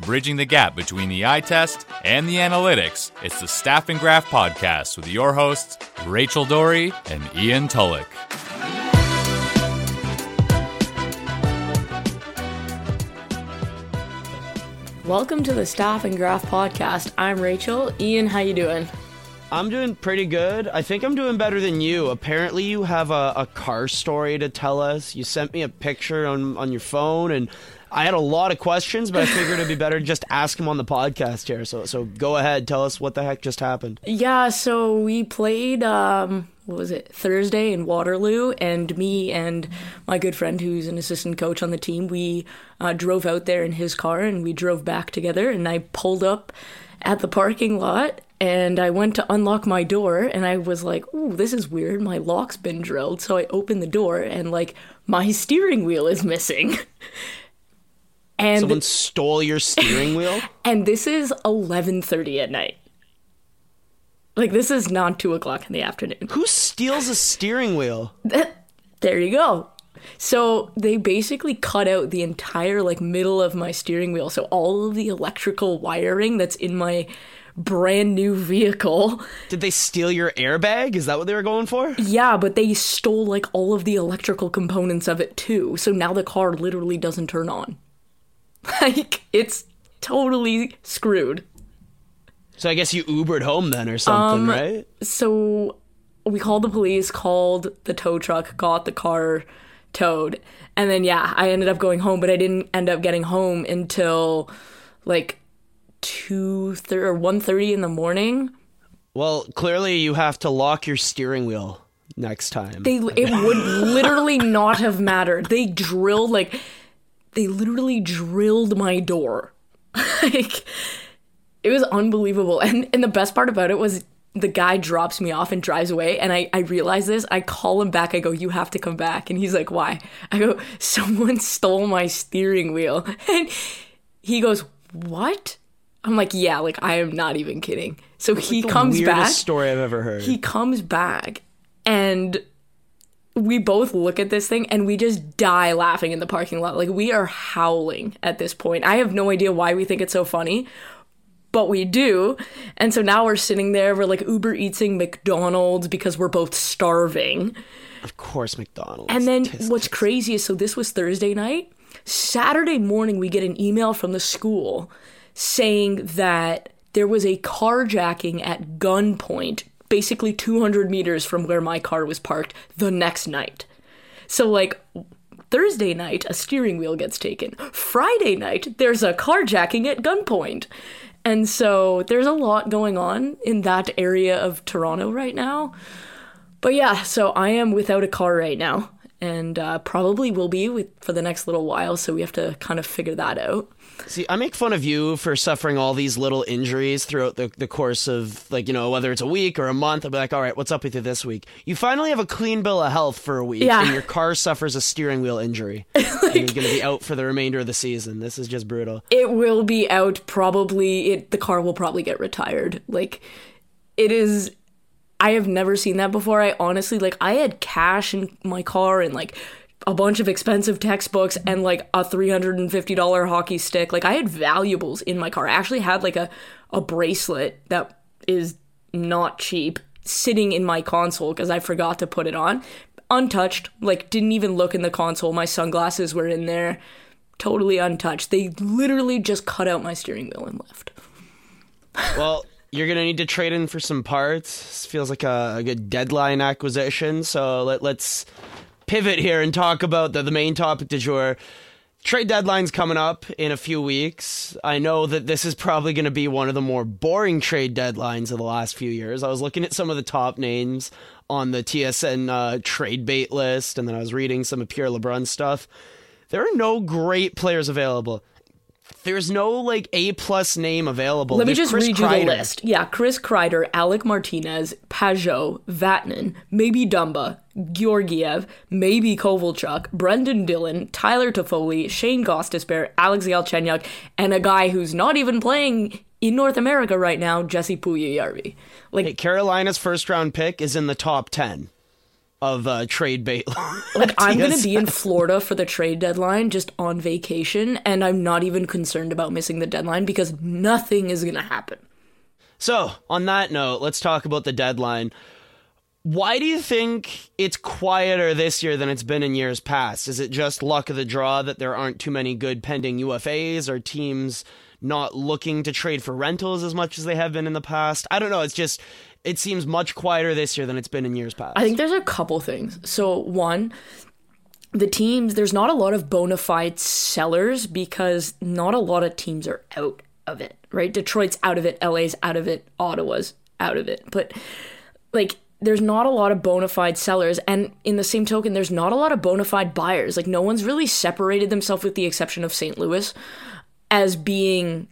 bridging the gap between the eye test and the analytics. It's the Staff and Graph Podcast with your hosts, Rachel Doerrie and Ian Tulloch. Welcome to the Staff and Graph Podcast. I'm Rachel. Ian, how you doing? I'm doing pretty good. I think I'm doing better than you. Apparently, you have a, a car story to tell us. You sent me a picture on, on your phone, and I had a lot of questions, but I figured it'd be better to just ask them on the podcast here. So, so go ahead, tell us what the heck just happened. Yeah, so we played, um, what was it, Thursday in Waterloo, and me and my good friend who's an assistant coach on the team, we uh, drove out there in his car and we drove back together, and I pulled up at the parking lot and I went to unlock my door and I was like, "Ooh, this is weird. My lock's been drilled." So I opened the door and like my steering wheel is missing. and someone stole your steering wheel. and this is eleven thirty at night. Like this is not two o'clock in the afternoon. Who steals a steering wheel? there you go. So they basically cut out the entire like middle of my steering wheel. So all of the electrical wiring that's in my brand new vehicle. Did they steal your airbag? Is that what they were going for? Yeah, but they stole like all of the electrical components of it too. So now the car literally doesn't turn on. Like it's totally screwed. So I guess you Ubered home then or something, um, right? So we called the police, called the tow truck, got the car towed. And then yeah, I ended up going home, but I didn't end up getting home until like two thirty or one thirty in the morning. Well, clearly you have to lock your steering wheel next time. They it would literally not have mattered. They drilled like they literally drilled my door. like it was unbelievable. And and the best part about it was the guy drops me off and drives away and I, I realize this i call him back i go you have to come back and he's like why i go someone stole my steering wheel and he goes what I'm like, yeah, like I am not even kidding. So he like comes back. Story I've ever heard. He comes back, and we both look at this thing and we just die laughing in the parking lot. Like we are howling at this point. I have no idea why we think it's so funny, but we do. And so now we're sitting there, we're like Uber eating McDonald's because we're both starving. Of course, McDonald's. And then tisk, what's crazy is so this was Thursday night. Saturday morning, we get an email from the school saying that there was a carjacking at gunpoint, basically 200 meters from where my car was parked, the next night. So, like, Thursday night, a steering wheel gets taken. Friday night, there's a carjacking at gunpoint. And so there's a lot going on in that area of Toronto right now. But yeah, so I am without a car right now and uh, probably will be with, for the next little while. So we have to kind of figure that out. See, I make fun of you for suffering all these little injuries throughout the, the course of, like, you know, whether it's a week or a month. I'll be like, all right, what's up with you this week? You finally have a clean bill of health for a week, yeah. and your car suffers a steering wheel injury. like, and you're going to be out for the remainder of the season. This is just brutal. It will be out probably. It The car will probably get retired. Like, it is. I have never seen that before. I honestly, like, I had cash in my car and, like, a bunch of expensive textbooks and like a $350 hockey stick. Like I had valuables in my car. I actually had like a, a bracelet that is not cheap sitting in my console because I forgot to put it on. Untouched, like didn't even look in the console. My sunglasses were in there, totally untouched. They literally just cut out my steering wheel and left. well, you're gonna need to trade in for some parts. This feels like a, a good deadline acquisition. So let, let's pivot here and talk about the, the main topic du jour. Trade deadline's coming up in a few weeks. I know that this is probably going to be one of the more boring trade deadlines of the last few years. I was looking at some of the top names on the TSN uh, trade bait list, and then I was reading some of Pierre LeBrun stuff. There are no great players available. There's no like A plus name available. Let me just Chris read Kreider. you the list. Yeah, Chris Kreider, Alec Martinez, Pageau, Vatanen, maybe Dumba, Georgiev, maybe Kovalchuk, Brendan Dillon, Tyler Toffoli, Shane Gostisbehere, Alex Galchenyuk, and a guy who's not even playing in North America right now, Jesse Puljujarvi. Like hey, Carolina's first round pick is in the top ten. Of uh, trade bait. like I'm gonna be in Florida for the trade deadline, just on vacation, and I'm not even concerned about missing the deadline because nothing is gonna happen. So, on that note, let's talk about the deadline. Why do you think it's quieter this year than it's been in years past? Is it just luck of the draw that there aren't too many good pending UFAs or teams not looking to trade for rentals as much as they have been in the past? I don't know. It's just, it seems much quieter this year than it's been in years past. I think there's a couple things. So, one, the teams, there's not a lot of bona fide sellers because not a lot of teams are out of it, right? Detroit's out of it, LA's out of it, Ottawa's out of it. But, like, there's not a lot of bona fide sellers and in the same token there's not a lot of bona fide buyers like no one's really separated themselves with the exception of st louis as being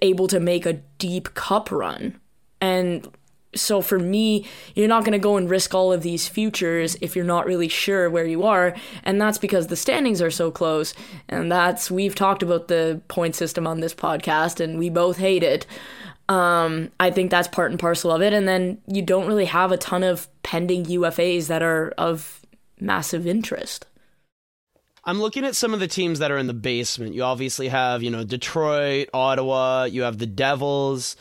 able to make a deep cup run and so for me you're not going to go and risk all of these futures if you're not really sure where you are and that's because the standings are so close and that's we've talked about the point system on this podcast and we both hate it um, I think that's part and parcel of it. And then you don't really have a ton of pending UFAs that are of massive interest. I'm looking at some of the teams that are in the basement. You obviously have, you know, Detroit, Ottawa, you have the Devils,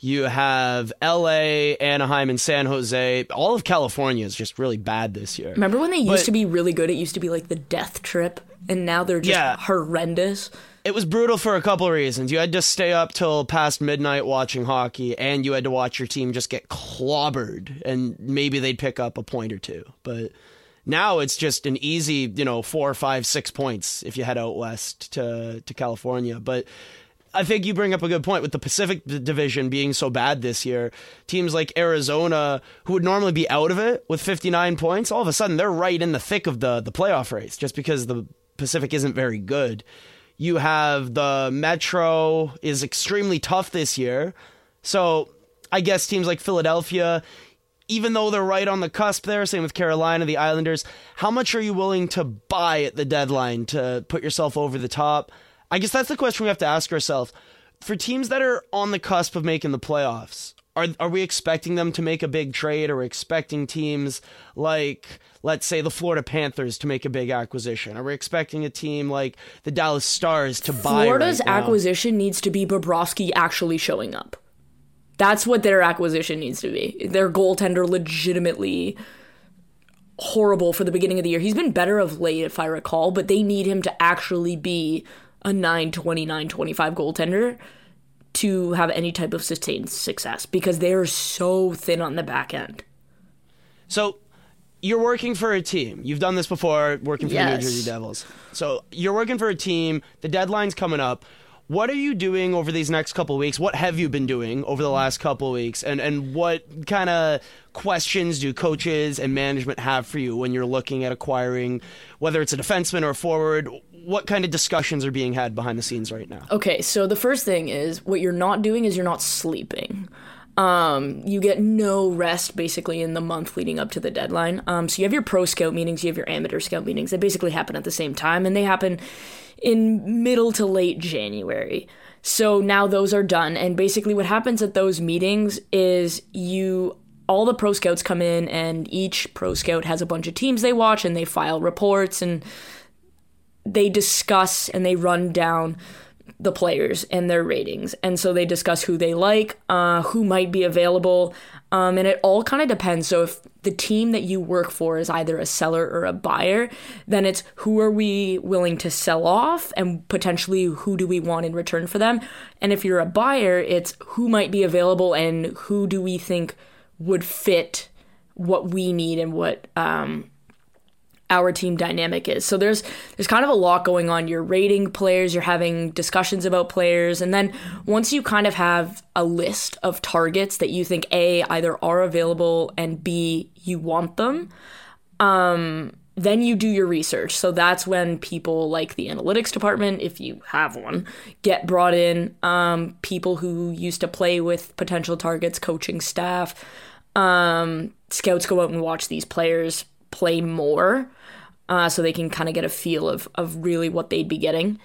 you have LA, Anaheim, and San Jose. All of California is just really bad this year. Remember when they used but, to be really good? It used to be like the death trip, and now they're just yeah. horrendous it was brutal for a couple of reasons. You had to stay up till past midnight watching hockey, and you had to watch your team just get clobbered, and maybe they'd pick up a point or two. But now it's just an easy, you know, four, five, six points if you head out west to to California. But I think you bring up a good point with the Pacific Division being so bad this year. Teams like Arizona, who would normally be out of it with 59 points, all of a sudden they're right in the thick of the the playoff race just because the Pacific isn't very good. You have the Metro is extremely tough this year. So I guess teams like Philadelphia, even though they're right on the cusp there, same with Carolina, the Islanders, how much are you willing to buy at the deadline to put yourself over the top? I guess that's the question we have to ask ourselves. For teams that are on the cusp of making the playoffs, are are we expecting them to make a big trade? Or are we expecting teams like let's say the Florida Panthers to make a big acquisition? Are we expecting a team like the Dallas Stars to buy? Florida's right acquisition needs to be Bobrovsky actually showing up. That's what their acquisition needs to be. Their goaltender legitimately horrible for the beginning of the year. He's been better of late, if I recall, but they need him to actually be a 929 25 goaltender to have any type of sustained success because they're so thin on the back end. So you're working for a team. You've done this before, working for yes. the New Jersey Devils. So you're working for a team. The deadline's coming up. What are you doing over these next couple weeks? What have you been doing over the last couple weeks? And and what kind of questions do coaches and management have for you when you're looking at acquiring whether it's a defenseman or a forward? What kind of discussions are being had behind the scenes right now? Okay, so the first thing is what you're not doing is you're not sleeping. Um, you get no rest basically in the month leading up to the deadline. Um, so you have your pro scout meetings, you have your amateur scout meetings. They basically happen at the same time, and they happen in middle to late January. So now those are done, and basically what happens at those meetings is you all the pro scouts come in, and each pro scout has a bunch of teams they watch, and they file reports, and they discuss and they run down the players and their ratings. And so they discuss who they like, uh, who might be available. Um, and it all kind of depends. So if the team that you work for is either a seller or a buyer, then it's who are we willing to sell off and potentially who do we want in return for them. And if you're a buyer, it's who might be available and who do we think would fit what we need and what um, our team dynamic is. So there's there's kind of a lot going on. You're rating players, you're having discussions about players, and then once you kind of have a list of targets that you think A either are available and B you want them, um, then you do your research. So that's when people like the analytics department, if you have one, get brought in. Um, people who used to play with potential targets, coaching staff, um, scouts go out and watch these players play more uh, so they can kind of get a feel of, of really what they'd be getting.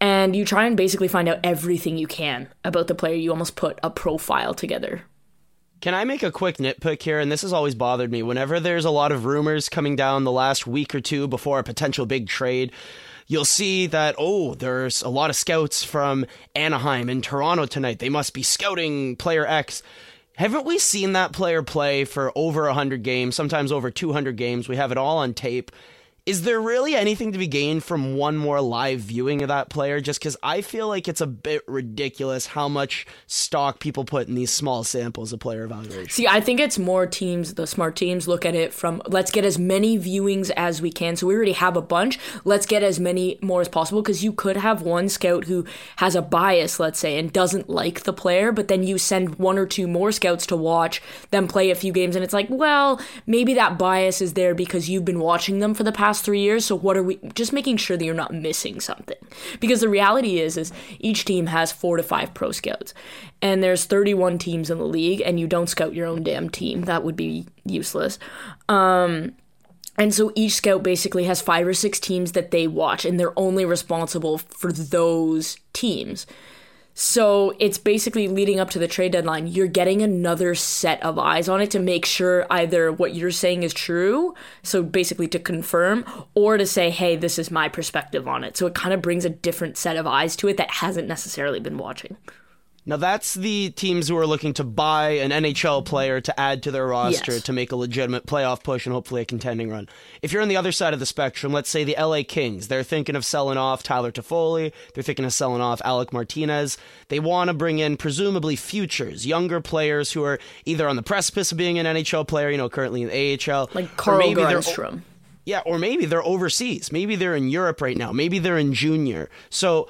And you try and basically find out everything you can about the player. You almost put a profile together. Can I make a quick nitpick here? And this has always bothered me. Whenever there's a lot of rumors coming down the last week or two before a potential big trade, you'll see that, oh, there's a lot of scouts from Anaheim and Toronto tonight. They must be scouting player X. Haven't we seen that player play for over 100 games, sometimes over 200 games? We have it all on tape. Is there really anything to be gained from one more live viewing of that player? Just because I feel like it's a bit ridiculous how much stock people put in these small samples of player evaluation. See, I think it's more teams, the smart teams look at it from let's get as many viewings as we can. So we already have a bunch. Let's get as many more as possible because you could have one scout who has a bias, let's say, and doesn't like the player, but then you send one or two more scouts to watch them play a few games. And it's like, well, maybe that bias is there because you've been watching them for the past three years. So what are we just making sure that you're not missing something? Because the reality is, is each team has four to five pro scouts, and there's 31 teams in the league, and you don't scout your own damn team. That would be useless. Um, and so each scout basically has five or six teams that they watch, and they're only responsible for those teams. So it's basically leading up to the trade deadline. You're getting another set of eyes on it to make sure either what you're saying is true, so basically to confirm, or to say, hey, this is my perspective on it. So it kind of brings a different set of eyes to it that hasn't necessarily been watching. Now that's the teams who are looking to buy an NHL player to add to their roster Yes. to make a legitimate playoff push and hopefully a contending run. If you're on the other side of the spectrum, let's say the LA Kings, they're thinking of selling off Tyler Toffoli, they're thinking of selling off Alec Martinez. They want to bring in presumably futures, younger players who are either on the precipice of being an NHL player, you know, currently in the AHL, Like Carl maybe they're yeah, or maybe they're overseas. Maybe they're in Europe right now. Maybe they're in junior. So,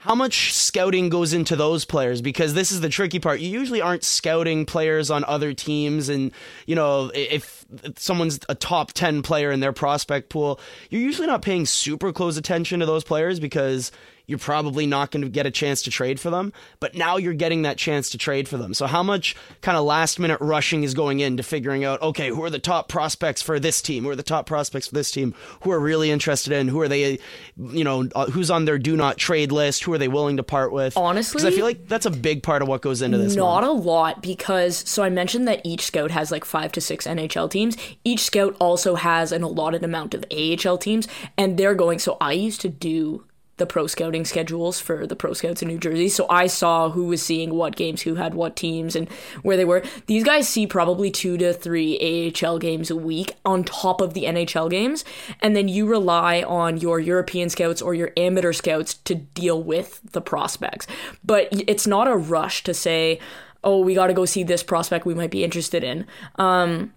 how much scouting goes into those players? Because this is the tricky part. You usually aren't scouting players on other teams, and you know if someone's a top ten player in their prospect pool, you're usually not paying super close attention to those players because you're probably not going to get a chance to trade for them. But now you're getting that chance to trade for them. So how much kind of last minute rushing is going into figuring out, okay, who are the top prospects for this team? Who are the top prospects for this team? Who are really interested in? Who are they, you know, uh, who's on their do not trade list? Who are they willing to part with? Honestly- 'Cause I feel like that's a big part of what goes into this. Not one. a lot because so I mentioned that each scout has like five to six NHL teams. Each scout also has an allotted amount of AHL teams, and they're going. So I used to do the pro scouting schedules for the pro scouts in New Jersey. So I saw who was seeing what games, who had what teams, and where they were. These guys see probably two to three AHL games a week on top of the NHL games, and then you rely on your European scouts or your amateur scouts to deal with the prospects. But it's not a rush to say, "Oh, we got to go see this prospect we might be interested in." Um,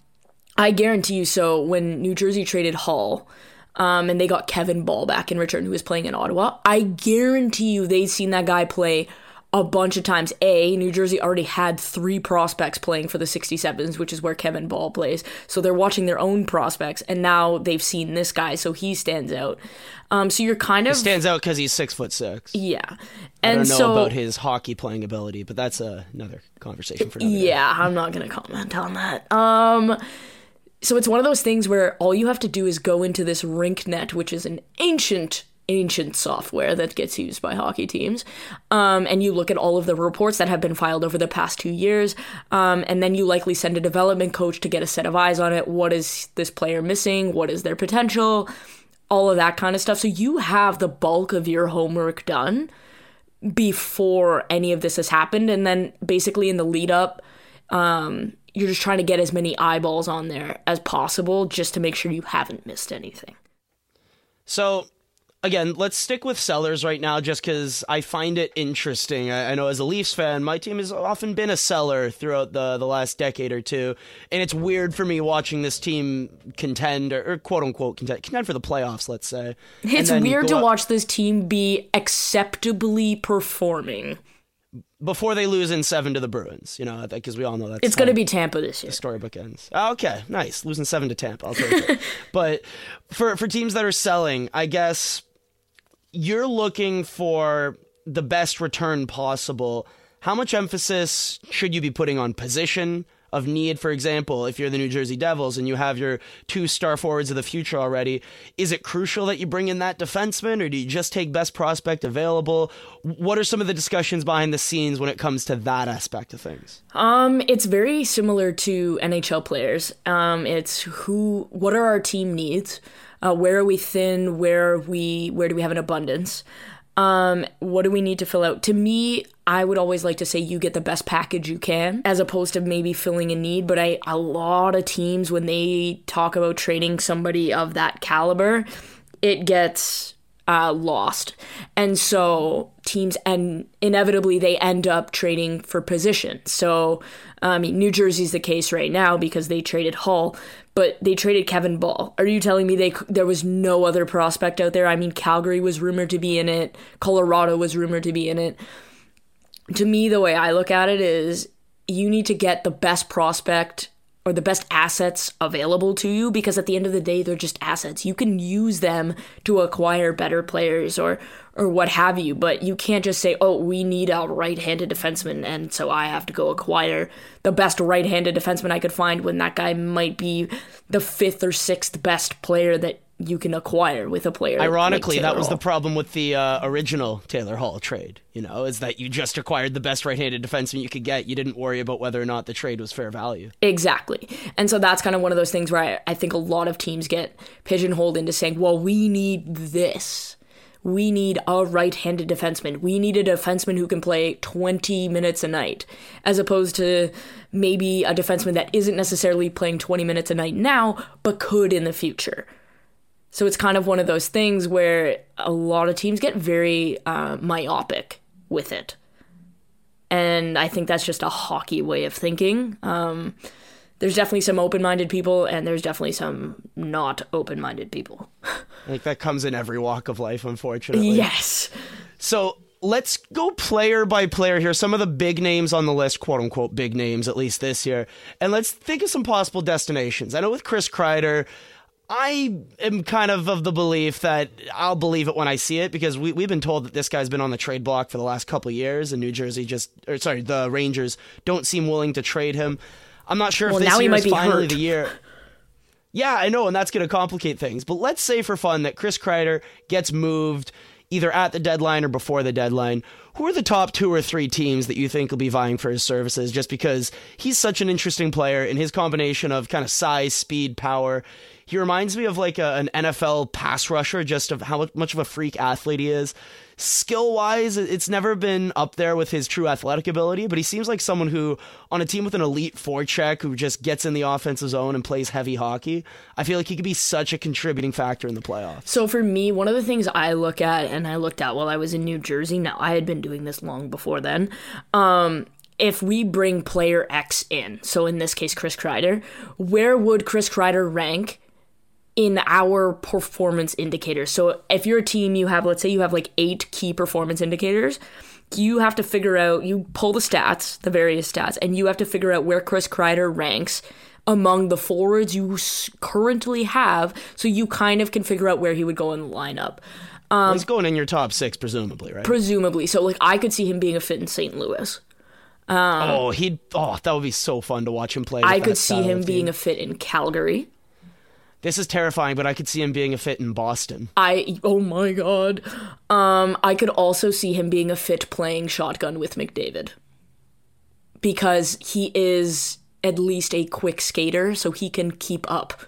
I guarantee you. So when New Jersey traded Hall, um, and they got Kevin Bahl back in return, who was playing in Ottawa. I guarantee you they'd seen that guy play a bunch of times. A, New Jersey already had three prospects playing for the 67s, which is where Kevin Bahl plays. So they're watching their own prospects, and now they've seen this guy, so he stands out. Um, so you're kind of stands out because he's six foot six. yeah, I and don't know so about his hockey playing ability, but that's uh, another conversation for another. day. Yeah, I'm not gonna comment on that. Um, so it's one of those things where all you have to do is go into this RinkNet, which is an ancient, ancient software that gets used by hockey teams, um, and you look at all of the reports that have been filed over the past two years, um, and then you likely send a development coach to get a set of eyes on it. What is this player missing? What is their potential? All of that kind of stuff. So you have the bulk of your homework done before any of this has happened and then basically in the lead up um you're just trying to get as many eyeballs on there as possible just to make sure you haven't missed anything So, again, let's stick with sellers right now just because I find it interesting. I, I know as a Leafs fan, my team has often been a seller throughout the, the last decade or two. And it's weird for me watching this team contend, or, or quote unquote contend, contend for the playoffs, let's say. it's weird to out- watch this team be acceptably performing Before they lose in seven to the Bruins, you know, because we all know that's it's going to be tampa this year The storybook ends. Oh, okay, nice. Losing seven to Tampa. I'll take it. but for for teams that are selling, I guess you're looking for the best return possible. How much emphasis should you be putting on position of need, for example, if you're the New Jersey Devils and you have your two star forwards of the future already, is it crucial that you bring in that defenseman or do you just take best prospect available? What are some of the discussions behind the scenes when it comes to that aspect of things? Um, it's very similar to NHL players. Um, it's who, what are our team needs? Uh, where are we thin? Where are we? Where do we have an abundance? Um, what do we need to fill out? To me, I would always like to say you get the best package you can, as opposed to maybe filling a need. But I, a lot of teams when they talk about trading somebody of that caliber, it gets uh, lost, and so teams and inevitably they end up trading for position. So, I mean, New Jersey's the case right now because they traded Hall, but they traded Kevin Bahl. Are you telling me they there was no other prospect out there? I mean, Calgary was rumored to be in it, Colorado was rumored to be in it. To me, the way I look at it is you need to get the best prospect or the best assets available to you because at the end of the day they're just assets. You can use them to acquire better players or or what have you, but you can't just say, "Oh, we need a right-handed defenseman and so I have to go acquire the best right-handed defenseman I could find when that guy might be the fifth or sixth best player that you can acquire with a player. Ironically, like that was Hall. the problem with the uh, original Taylor Hall trade. You know, is that you just acquired the best right-handed defenseman you could get. You didn't worry about whether or not the trade was fair value. Exactly. And so that's kind of one of those things where I, I think a lot of teams get pigeonholed into saying, well, we need this. We need a right handed defenseman. We need a defenseman who can play 20 minutes a night, as opposed to maybe a defenseman that isn't necessarily playing 20 minutes a night now, but could in the future. So it's kind of one of those things where a lot of teams get very uh, myopic with it. And I think that's just a hockey way of thinking. Um, there's definitely some open minded people, and there's definitely some not open minded people. I think that comes in every walk of life, unfortunately. yes. So let's go player by player here. Some of the big names on the list, quote unquote, big names, at least this year. And let's think of some possible destinations. I know with Chris Kreider, I am kind of of the belief that I'll believe it when I see it because we, we've been told that this guy's been on the trade block for the last couple of years, and New Jersey just, or sorry, the Rangers don't seem willing to trade him. I'm not sure Well, if this now he year might is be finally hurt. the year. Yeah, I know, and that's going to complicate things. But let's say for fun that Chris Kreider gets moved either at the deadline or before the deadline. Who are the top two or three teams that you think will be vying for his services just because he's such an interesting player in his combination of kind of size, speed, power? He reminds me of like a, an NFL pass rusher, just of how much of a freak athlete he is. Skill wise, it's never been up there with his true athletic ability, but he seems like someone who, on a team with an elite forecheck, who just gets in the offensive zone and plays heavy hockey, I feel like he could be such a contributing factor in the playoffs. So for me, one of the things I look at, and I looked at while I was in New Jersey. Now I had been doing this long before then. Um, if we bring player X in, so in this case Chris Kreider, where would Chris Kreider rank in our performance indicators? So if you're a team, you have let's say you have like eight key performance indicators. You have to figure out, you pull the stats, the various stats, and you have to figure out where Chris Kreider ranks among the forwards you currently have, so you kind of can figure out where he would go in the lineup. Um, He's going in your top six, presumably, right? presumably. So like I could see him being a fit in St. Louis. oh, he'd. Oh, that would be so fun to watch him play. I could see him being team. a fit in Calgary. This is terrifying, but I could see him being a fit in Boston. I oh my god. Um I could also see him being a fit playing shotgun with McDavid. Because he is at least a quick skater so he can keep up.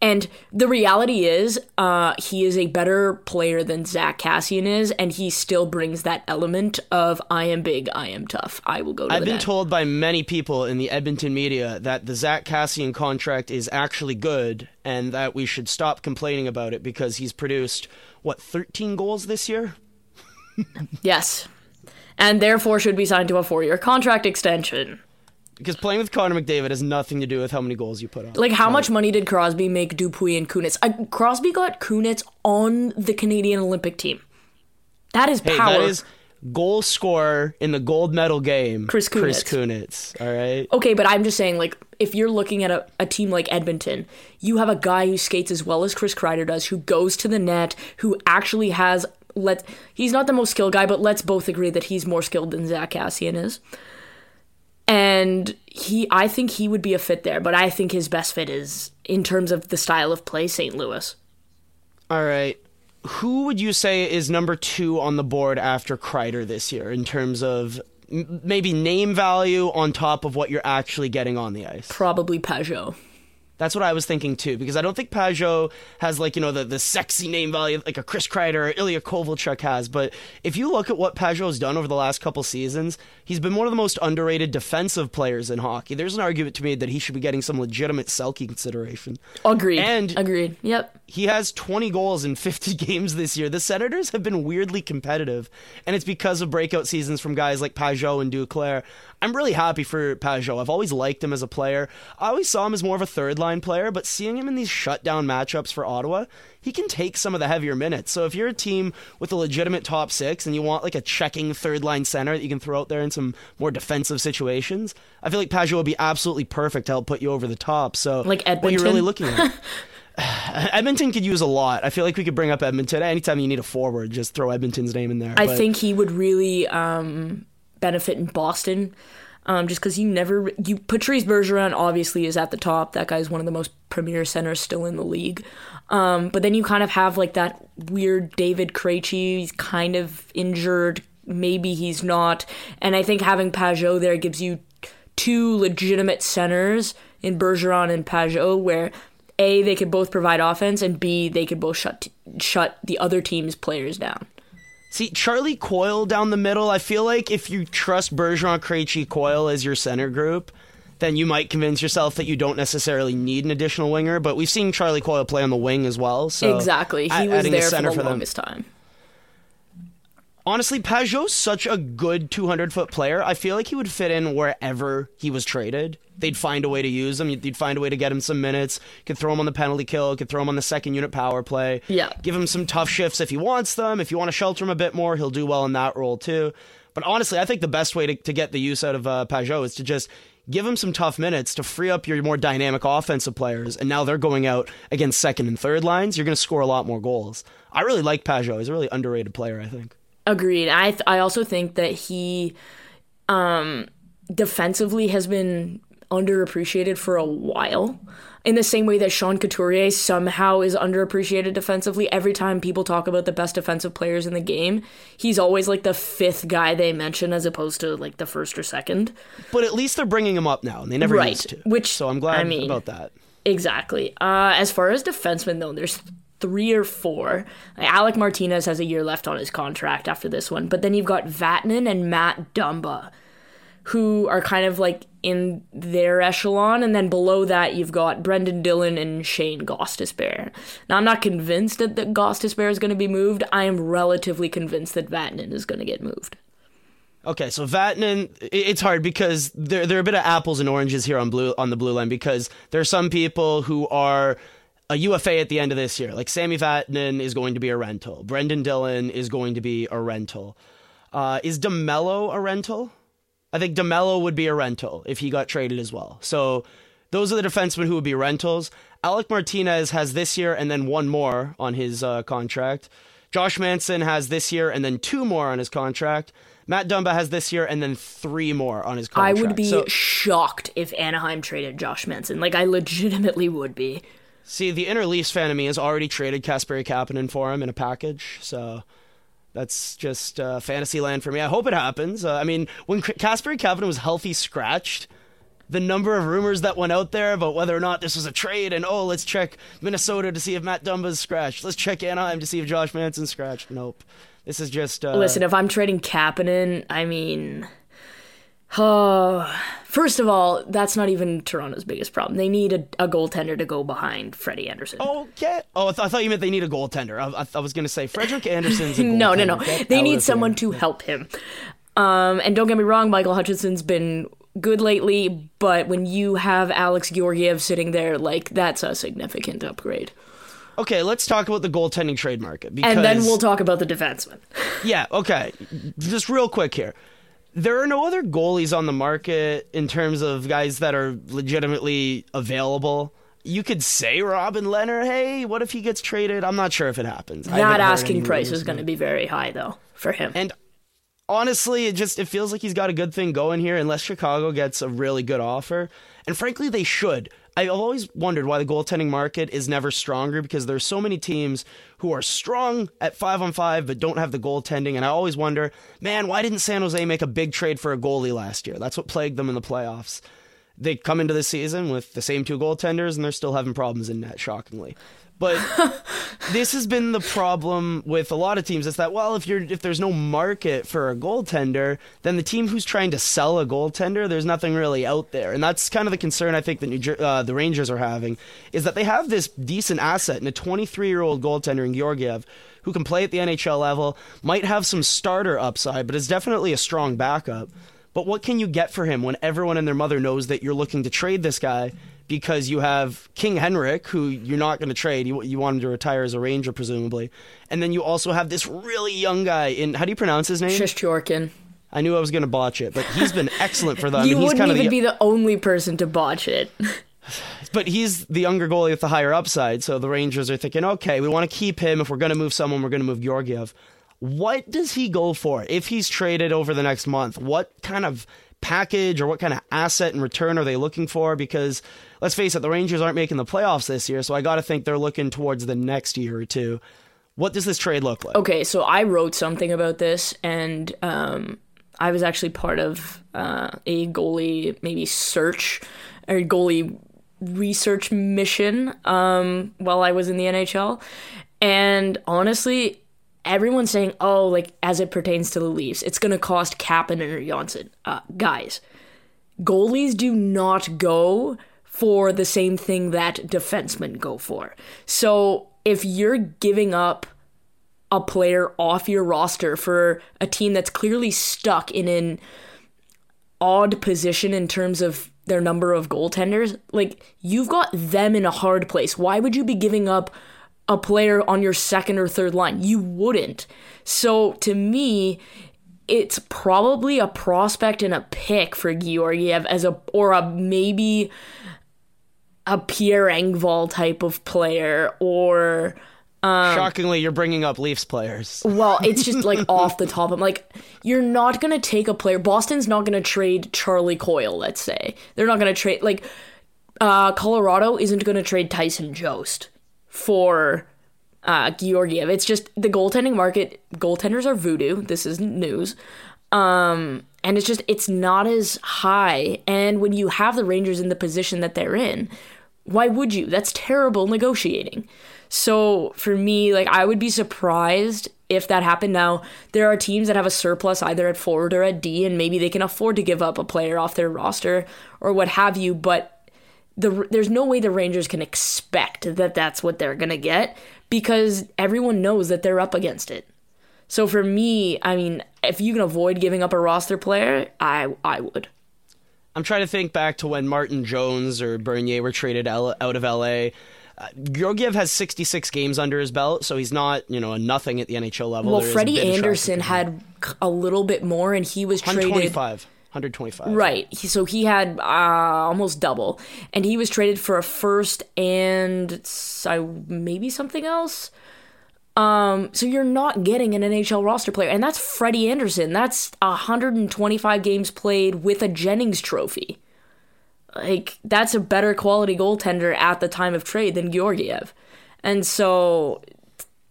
And the reality is, uh, he is a better player than Zack Kassian is, and he still brings that element of I am big, I am tough. I will go to I've been net. told by many people in the Edmonton media that the Zack Kassian contract is actually good and that we should stop complaining about it because he's produced, what, 13 goals this year? Yes. And therefore should be signed to a four year contract extension. Because playing with Connor McDavid has nothing to do with how many goals you put up. Like, how much money did Crosby make Dupuis and Kunitz? Uh, Crosby got Kunitz on the Canadian Olympic team. That is hey, power. that is goal scorer in the gold medal game. Chris Chris Kunitz. Kunitz. All right. Okay, but I'm just saying, like, if you're looking at a, a team like Edmonton, you have a guy who skates as well as Chris Kreider does, who goes to the net, who actually has let he's not the most skilled guy, but let's both agree that he's more skilled than Zack Kassian is. And he I think he would be a fit there, but I think his best fit is in terms of the style of play, St. Louis. All right. Who would you say is number two on the board after Kreider this year in terms of m- maybe name value on top of what you're actually getting on the ice? Probably Pageau. That's what I was thinking too, because I don't think Pageau has like you know the, the sexy name value like a Chris Kreider or Ilya Kovalchuk has. But if you look at what Pageau's done over the last couple seasons, he's been one of the most underrated defensive players in hockey. There's an argument to me that he should be getting some legitimate Selke consideration. Agreed. And agreed. Yep. he has 20 goals in 50 games this year. The Senators have been weirdly competitive, and it's because of breakout seasons from guys like Pageau and Duclair. I'm really happy for Pageau. I've always liked him as a player. I always saw him as more of a third line player, but seeing him in these shutdown matchups for Ottawa, he can take some of the heavier minutes. So if you're a team with a legitimate top six and you want like a checking third line center that you can throw out there in some more defensive situations, I feel like Pageau would be absolutely perfect to help put you over the top. So Like what you're really Edmonton? looking at. Edmonton could use a lot. I feel like we could bring up Edmonton anytime you need a forward. Just throw Edmonton's name in there. I But think he would really um, benefit in Boston, um, just because you never you Patrice Bergeron obviously is at the top. That guy's one of the most premier centers still in the league. Um, but then you kind of have like that weird David Krejci. He's kind of injured. Maybe he's not. And I think having Pageau there gives you two legitimate centers in Bergeron and Pageau, where a they could both provide offense, and b they could both shut shut the other team's players down. See Charlie Coyle down the middle. I feel like if you trust Bergeron, Krejci, Coyle as your center group, then you might convince yourself that you don't necessarily need an additional winger. But we've seen Charlie Coyle play on the wing as well. So Exactly. He was there for the longest time. Honestly, Pageau's such a good 200 foot player. I feel like he would fit in wherever he was traded. They'd find a way to use him. You'd find a way to get him some minutes. Could throw him on the penalty kill. Could throw him on the second unit power play. Yeah. Give him some tough shifts if he wants them. If you want to shelter him a bit more, he'll do well in that role too. But honestly, I think the best way to, to get the use out of uh, Pageau is to just give him some tough minutes to free up your more dynamic offensive players. And now they're going out against second and third lines. You're going to score a lot more goals. I really like Pageau. He's a really underrated player, I think. Agreed. I th- I also think that he um defensively has been underappreciated for a while. In the same way that Sean Couturier somehow is underappreciated defensively, every time people talk about the best defensive players in the game, he's always like the fifth guy they mention as opposed to like the first or second. But at least they're bringing him up now, and they never Right, used to. which, so I'm glad I mean- about that. Exactly. Uh, as far as defensemen, though, there's three or four. Alec Martinez has a year left on his contract after this one, but then you've got Vatanen and Matt Dumba, who are kind of like in their echelon, and then below that you've got Brendan Dillon and Shane Gostisbehere. Now, I'm not convinced that, that Gostisbehere is going to be moved. I am relatively convinced that Vatanen is going to get moved. Okay, so Vatanen, it's hard because there there are a bit of apples and oranges here on blue on the blue line because there are some people who are a UFA at the end of this year. Like Sammy Vatanen is going to be a rental. Brendan Dillon is going to be a rental. Uh, is DeMelo a rental? I think DeMelo would be a rental if he got traded as well. So those are the defensemen who would be rentals. Alec Martinez has this year and then one more on his uh, contract. Josh Manson has this year and then two more on his contract. Matt Dumba has this year and then three more on his contract. I would be So- shocked if Anaheim traded Josh Manson. Like, I legitimately would be. See, the inner Leafs fan of me has already traded Kasperi Kapanen for him in a package, so that's just uh, fantasy land for me. I hope it happens. Uh, I mean, when Kasperi Kapanen was healthy scratched, the number of rumors that went out there about whether or not this was a trade, and oh, let's check Minnesota to see if Matt Dumba's scratched. Let's check Anaheim to see if Josh Manson's scratched. Nope. This is just. Uh, Listen, if I'm trading Kapanen, I mean, oh, first of all, that's not even Toronto's biggest problem. They need a, a goaltender to go behind Freddie Andersen. Okay. Oh, I, th- I thought you meant they need a goaltender. I, I, I was going to say Frederick Anderson's a no, no, no. Get They need someone to help him. Um, and don't get me wrong, Michael Hutchinson's been good lately, but when you have Alex Georgiev sitting there, like that's a significant upgrade. Okay, let's talk about the goaltending trade market. Because, And then we'll talk about the defenseman. Yeah, okay. Just real quick here. There are no other goalies on the market in terms of guys that are legitimately available. You could say Robin Lehner, hey, what if he gets traded? I'm not sure if it happens. That asking price is going to be very high, though, for him. And honestly, it just it feels like he's got a good thing going here, unless Chicago gets a really good offer. And frankly, they should. I've always wondered why the goaltending market is never stronger because there's so many teams who are strong at five on five but don't have the goaltending. And I always wonder, man, why didn't San Jose make a big trade for a goalie last year? That's what plagued them in the playoffs. They come into the season with the same two goaltenders and they're still having problems in net, shockingly. But this has been the problem with a lot of teams. It's that well, if you're if there's no market for a goaltender, then the team who's trying to sell a goaltender, there's nothing really out there, and that's kind of the concern I think that New Jer- uh, the Rangers are having is that they have this decent asset in a 23 year old goaltender in Georgiev who can play at the NHL level, might have some starter upside, but is definitely a strong backup. But what can you get for him when everyone and their mother knows that you're looking to trade this guy because you have King Henrik, who you're not going to trade. You, you want him to retire as a Ranger, presumably. And then you also have this really young guy in, how do you pronounce his name? Shesterkin. I knew I was going to botch it, but he's been excellent for them. You I mean, he's wouldn't kind of even the, be the only person to botch it. but he's the younger goalie with the higher upside. So the Rangers are thinking, okay, we want to keep him. If we're going to move someone, we're going to move Georgiev. What does he go for if he's traded over the next month? What kind of package or what kind of asset in return are they looking for? Because let's face it, the Rangers aren't making the playoffs this year, so I got to think they're looking towards the next year or two. What does this trade look like? Okay, so I wrote something about this, and um, I was actually part of uh, a goalie maybe search or goalie research mission um, while I was in the NHL. And honestly, everyone's saying, oh, like as it pertains to the Leafs, it's going to cost Kapanen or Johnsson. Uh, guys, goalies do not go for the same thing that defensemen go for. So if you're giving up a player off your roster for a team that's clearly stuck in an odd position in terms of their number of goaltenders, like you've got them in a hard place. Why would you be giving up a player on your second or third line? You wouldn't. So to me, it's probably a prospect and a pick for Georgiev as a or a maybe a Pierre Engvall type of player or um, Shockingly, you're bringing up Leafs players. well, it's just like off the top. I'm like, you're not gonna take a player. Boston's not gonna trade Charlie Coyle. Let's say they're not gonna trade like uh, Colorado isn't gonna trade Tyson Jost for uh, Georgiev. It's just the goaltending market. Goaltenders are voodoo. This is news. Um, and it's just it's not as high. And when you have the Rangers in the position that they're in, why would you? That's terrible negotiating. So for me, like I would be surprised if that happened. Now there are teams that have a surplus either at forward or at D, and maybe they can afford to give up a player off their roster or what have you. But the there's no way the Rangers can expect that that's what they're gonna get because everyone knows that they're up against it. So for me, I mean, if you can avoid giving up a roster player, I I would. I'm trying to think back to when Martin Jones or Bernier were traded out of LA. Uh, Georgiev has 66 games under his belt, so he's not, you know, a nothing at the NHL level. Well, Freddie Andersen had a little bit more, and he was traded 125. 125. Right. So he had uh, almost double, and he was traded for a first and maybe something else. Um, so you're not getting an NHL roster player, and that's Freddie Andersen. That's 125 games played with a Jennings Trophy. Like that's a better quality goaltender at the time of trade than Georgiev, and so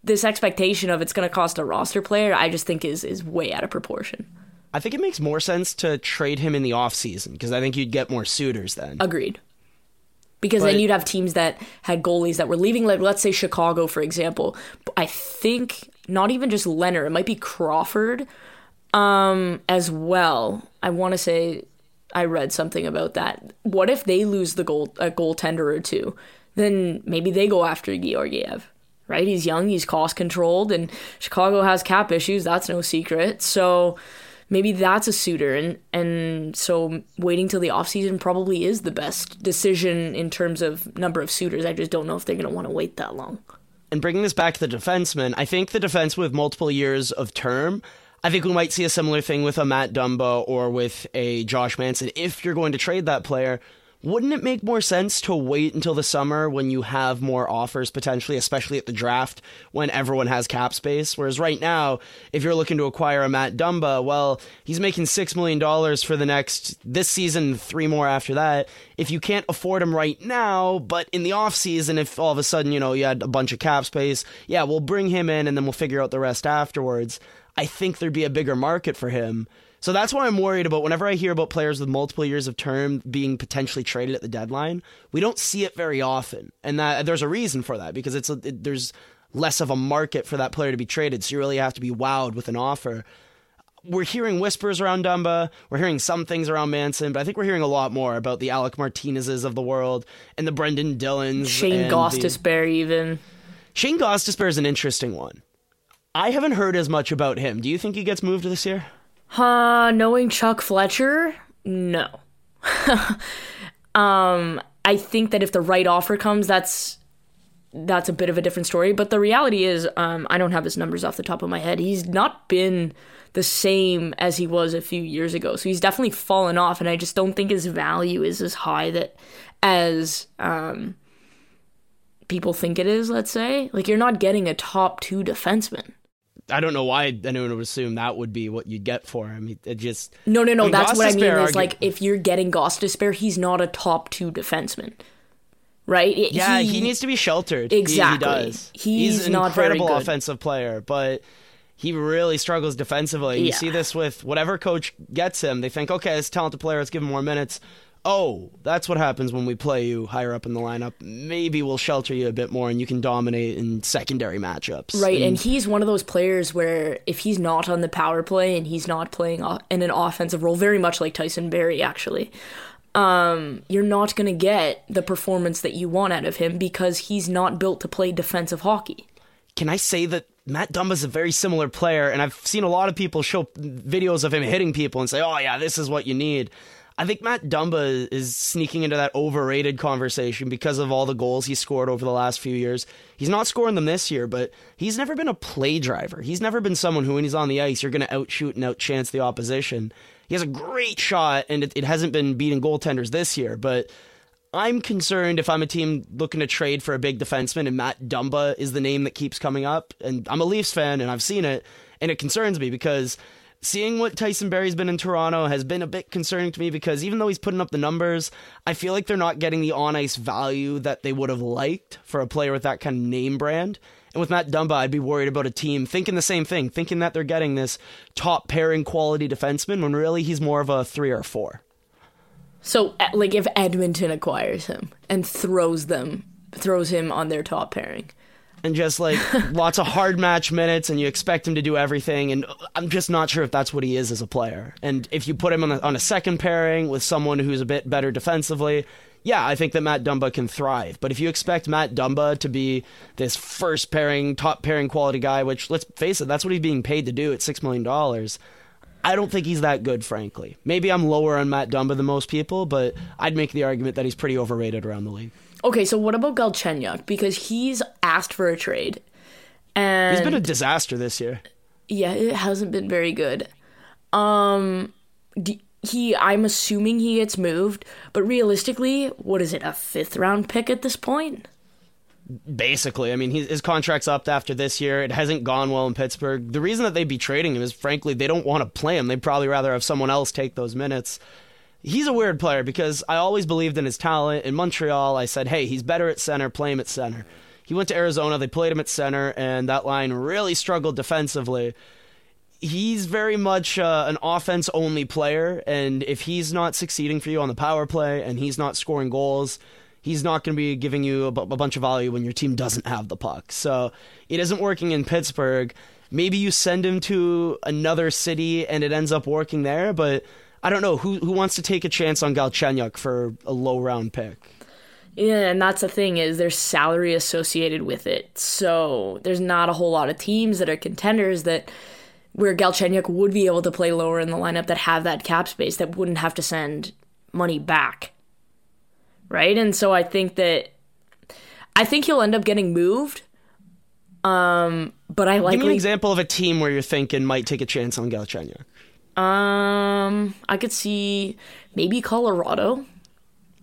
this expectation of it's going to cost a roster player, I just think is is way out of proportion. I think it makes more sense to trade him in the offseason because I think you'd get more suitors then. Agreed. Because but, then you'd have teams that had goalies that were leaving, like let's say Chicago, for example. I think not even just Lehner, it might be Crawford um, as well. I want to say I read something about that. What if they lose the goal a goaltender or two? Then maybe they go after Georgiev, right? He's young, he's cost controlled, and Chicago has cap issues. That's no secret. So maybe that's a suitor and and so waiting till the offseason probably is the best decision in terms of number of suitors. I just don't know if they're going to want to wait that long. And bringing this back to the defenseman, I think the defense with multiple years of term, I think we might see a similar thing with a Matt Dumba or with a Josh Manson if you're going to trade that player wouldn't it make more sense to wait until the summer when you have more offers potentially, especially at the draft when everyone has cap space? Whereas right now, if you're looking to acquire a Matt Dumba, well, he's making $6 million for the next, this season, three more after that. If you can't afford him right now, but in the offseason, if all of a sudden, you know, you had a bunch of cap space, yeah, we'll bring him in and then we'll figure out the rest afterwards. I think there'd be a bigger market for him. So that's why I'm worried about whenever I hear about players with multiple years of term being potentially traded at the deadline. We don't see it very often, and that there's a reason for that because it's a, it, there's less of a market for that player to be traded. So you really have to be wowed with an offer. We're hearing whispers around Dumba. We're hearing some things around Manson, but I think we're hearing a lot more about the Alec Martinezes of the world and the Brendan Dillons. Shane Gostisbehere, even. Shane Gostisbehere is an interesting one. I haven't heard as much about him. Do you think he gets moved this year? Uh, knowing Chuck Fletcher, no. um, I think that if the right offer comes, that's that's a bit of a different story. But the reality is, um, I don't have his numbers off the top of my head. He's not been the same as he was a few years ago. So he's definitely fallen off, and I just don't think his value is as high that as um, people think it is. Let's say, like you're not getting a top two defenseman. I don't know why anyone would assume that would be what you'd get for him. It just no, no, no. I mean, that's what I mean. Is argue- like if you're getting Gostisbehere, he's not a top two defenseman, right? yeah, he, he needs to be sheltered. Exactly, he, he does. He's, he's an incredible offensive player, but he really struggles defensively. Yeah. You see this with whatever coach gets him. They think, okay, this talented player, let's give him more minutes oh, that's what happens when we play you higher up in the lineup. Maybe we'll shelter you a bit more and you can dominate in secondary matchups. Right, and, and he's one of those players where if he's not on the power play and he's not playing in an offensive role, very much like Tyson Barrie, actually. Um, you're not going to get the performance that you want out of him because he's not built to play defensive hockey. Can I say that Matt Dumba's a very similar player, and I've seen a lot of people show videos of him hitting people and say, "Oh yeah, this is what you need." I think Matt Dumba is sneaking into that overrated conversation because of all the goals he scored over the last few years. He's not scoring them this year, but he's never been a play driver. He's never been someone who, when he's on the ice, you're going to outshoot and outchance the opposition. He has a great shot, and it, it hasn't been beating goaltenders this year, but I'm concerned if I'm a team looking to trade for a big defenseman and Matt Dumba is the name that keeps coming up. And I'm a Leafs fan and I've seen it, and it concerns me because seeing what Tyson Barrie's been in Toronto has been a bit concerning to me because even though he's putting up the numbers, I feel like they're not getting the on ice value that they would have liked for a player with that kind of name brand. And with Matt Dumba, I'd be worried about a team thinking the same thing, thinking that they're getting this top pairing quality defenseman when really he's more of a three or four. So, eh, like, if Edmonton acquires him and throws them, throws him on their top pairing, and just like lots of hard match minutes and you expect him to do everything and I'm just not sure if that's what he is as a player. And if you put him on a, on a second pairing with someone who's a bit better defensively, yeah, I think that Matt Dumba can thrive. But if you expect Matt Dumba to be this first pairing, top pairing quality guy, which let's face it, that's what he's being paid to do at $6 million. I don't think he's that good, frankly. Maybe I'm lower on Matt Dumba than most people, but I'd make the argument that he's pretty overrated around the league. Okay, so what about Galchenyuk? Because he's asked for a trade. And he's been a disaster this year. Yeah, it hasn't been very good. Um he I'm assuming he gets moved, but realistically, what is it, a fifth round pick at this point? Basically, I mean, his contract's up after this year. It hasn't gone well in Pittsburgh. The reason that they'd be trading him is, frankly, they don't want to play him. They'd probably rather have someone else take those minutes he's a weird player because I always believed in his talent. In Montreal, I said, hey, he's better at center, play him at center. He went to Arizona, they played him at center, and that line really struggled defensively. He's very much uh, an offense only player, and if he's not succeeding for you on the power play and he's not scoring goals, he's not going to be giving you a, b- a bunch of value when your team doesn't have the puck. So it isn't working in Pittsburgh. Maybe you send him to another city and it ends up working there, but I don't know who who wants to take a chance on Galchenyuk for a low round pick. Yeah, and that's the thing is there's salary associated with it. So there's not a whole lot of teams that are contenders that where Galchenyuk would be able to play lower in the lineup that have that cap space that wouldn't have to send money back. Right? And so I think that I think he'll end up getting moved. Um, but I like Give me an example of a team where you're thinking might take a chance on Galchenyuk. Um, I could see maybe Colorado.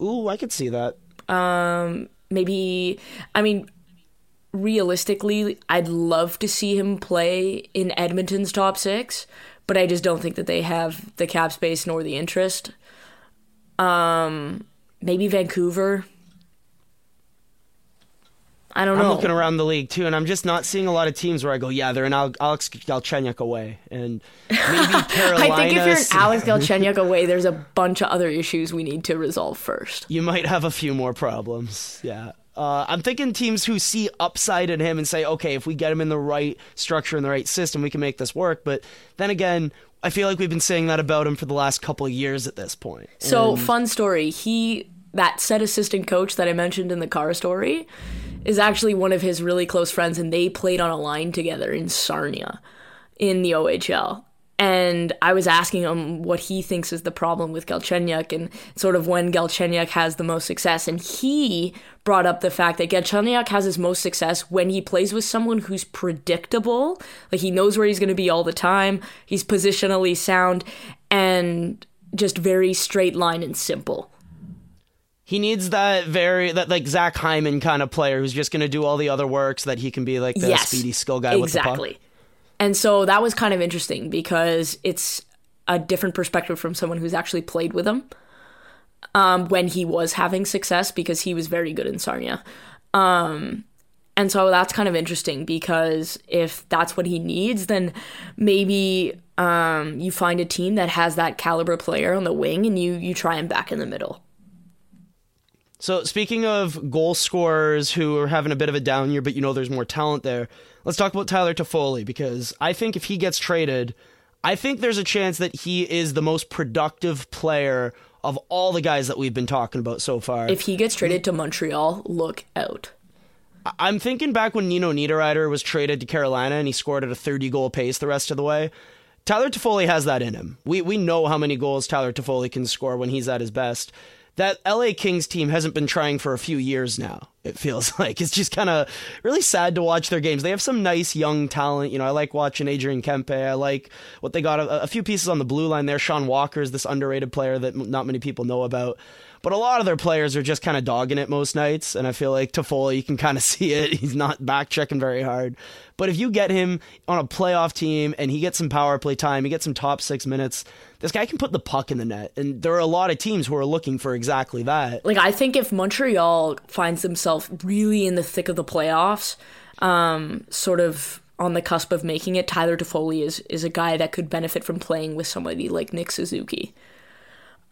Ooh, I could see that. Um, maybe I mean realistically I'd love to see him play in Edmonton's top 6 but I just don't think that they have the cap space nor the interest um maybe Vancouver I don't know. I'm looking around the league too, and I'm just not seeing a lot of teams where I go, yeah, they're an Al- Alex Galchenyuk away, and maybe Carolina. I think if you're an Alex Galchenyuk away there's a bunch of other issues we need to resolve first you might have a few more problems. Yeah. Uh, I'm thinking teams who see upside in him and say, okay, if we get him in the right structure and the right system, we can make this work. But then again, I feel like we've been saying that about him for the last couple of years at this point. So And fun story. He that said assistant coach that I mentioned in the car story is actually one of his really close friends, and they played on a line together in Sarnia in the OHL. And I was asking him what he thinks is the problem with Galchenyuk and sort of when Galchenyuk has the most success. And he brought up the fact that Galchenyuk has his most success when he plays with someone who's predictable. Like he knows where he's going to be all the time, he's positionally sound, and just very straight line and simple. He needs that very that like Zach Hyman kind of player who's just going to do all the other work so that he can be like the yes, speedy skill guy with the exactly. And so that was kind of interesting because it's a different perspective from someone who's actually played with him um, when he was having success because he was very good in Sarnia. Um, and so that's kind of interesting because if that's what he needs, then maybe um, you find a team that has that caliber player on the wing and you you try him back in the middle. So speaking of goal scorers who are having a bit of a down year, but you know there's more talent there. Let's talk about Tyler Toffoli because I think if he gets traded, I think there's a chance that he is the most productive player of all the guys that we've been talking about so far. If he gets traded to Montreal, look out. I'm thinking back when Nino Niederreiter was traded to Carolina and he scored at a 30 goal pace the rest of the way. Tyler Toffoli has that in him. We we know how many goals Tyler Toffoli can score when he's at his best. That LA Kings team hasn't been trying for a few years now. It feels like it's just kind of really sad to watch their games. They have some nice young talent. You know, I like watching Adrian Kempe. I like what they got. A, a few pieces on the blue line there. Sean Walker is this underrated player that not many people know about. But a lot of their players are just kind of dogging it most nights, and I feel like Toffoli, you can kind of see it. He's not back checking very hard. But if you get him on a playoff team and he gets some power play time, he gets some top six minutes, this guy can put the puck in the net. And there are a lot of teams who are looking for exactly that. Like I think if Montreal finds themselves really in the thick of the playoffs, um, sort of on the cusp of making it, Tyler Toffoli is is a guy that could benefit from playing with somebody like Nick Suzuki.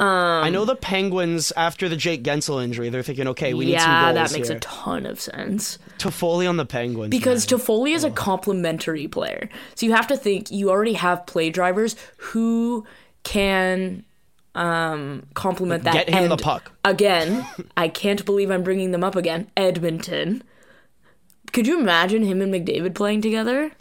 I know the Penguins, after the Jake Guentzel injury, they're thinking, okay, we need some yeah, goals that makes here. a ton of sense. Toffoli on the Penguins. Because man. Toffoli is a complementary player. So you have to think you already have play drivers who can um, complement that. Get him the puck. Again, I can't believe I'm bringing them up again. Edmonton. Could you imagine him and McDavid playing together?